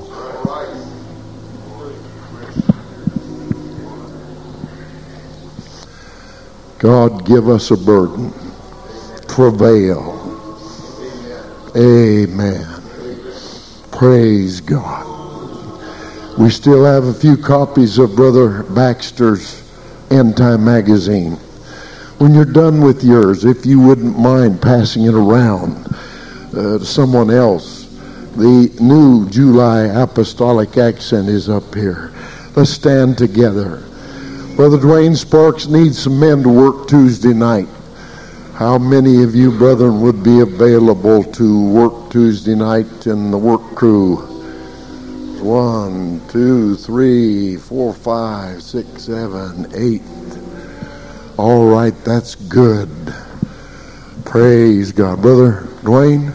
God give us a burden. Travail. Amen. Praise God. We still have a few copies of Brother Baxter's End Time magazine. When you're done with yours, if you wouldn't mind passing it around uh, to someone else, the new July Apostolic accent is up here. Let's stand together. Brother Dwayne Sparks needs some men to work Tuesday night. How many of you, brethren, would be available to work Tuesday night in the work crew? One, two, three, four, five, six, seven, eight. All right, that's good. Praise God. Brother Dwayne?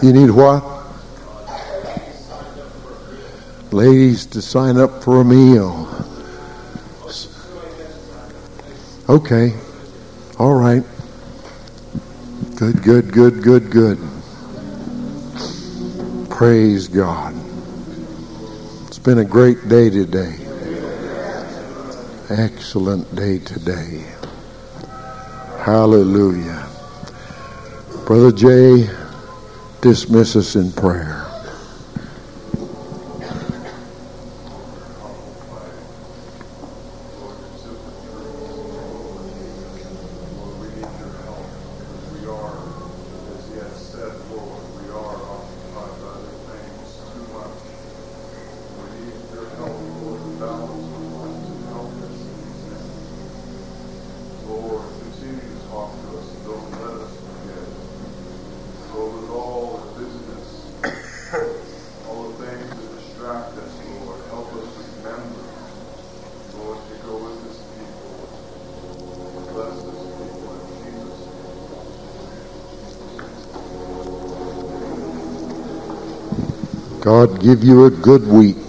You need what? Ladies to sign up for a meal. Okay. All right. Good, good, good, good, good. Praise God. It's been a great day today. Excellent day today. Hallelujah. Brother Jay, dismiss us in prayer. God give you a good week.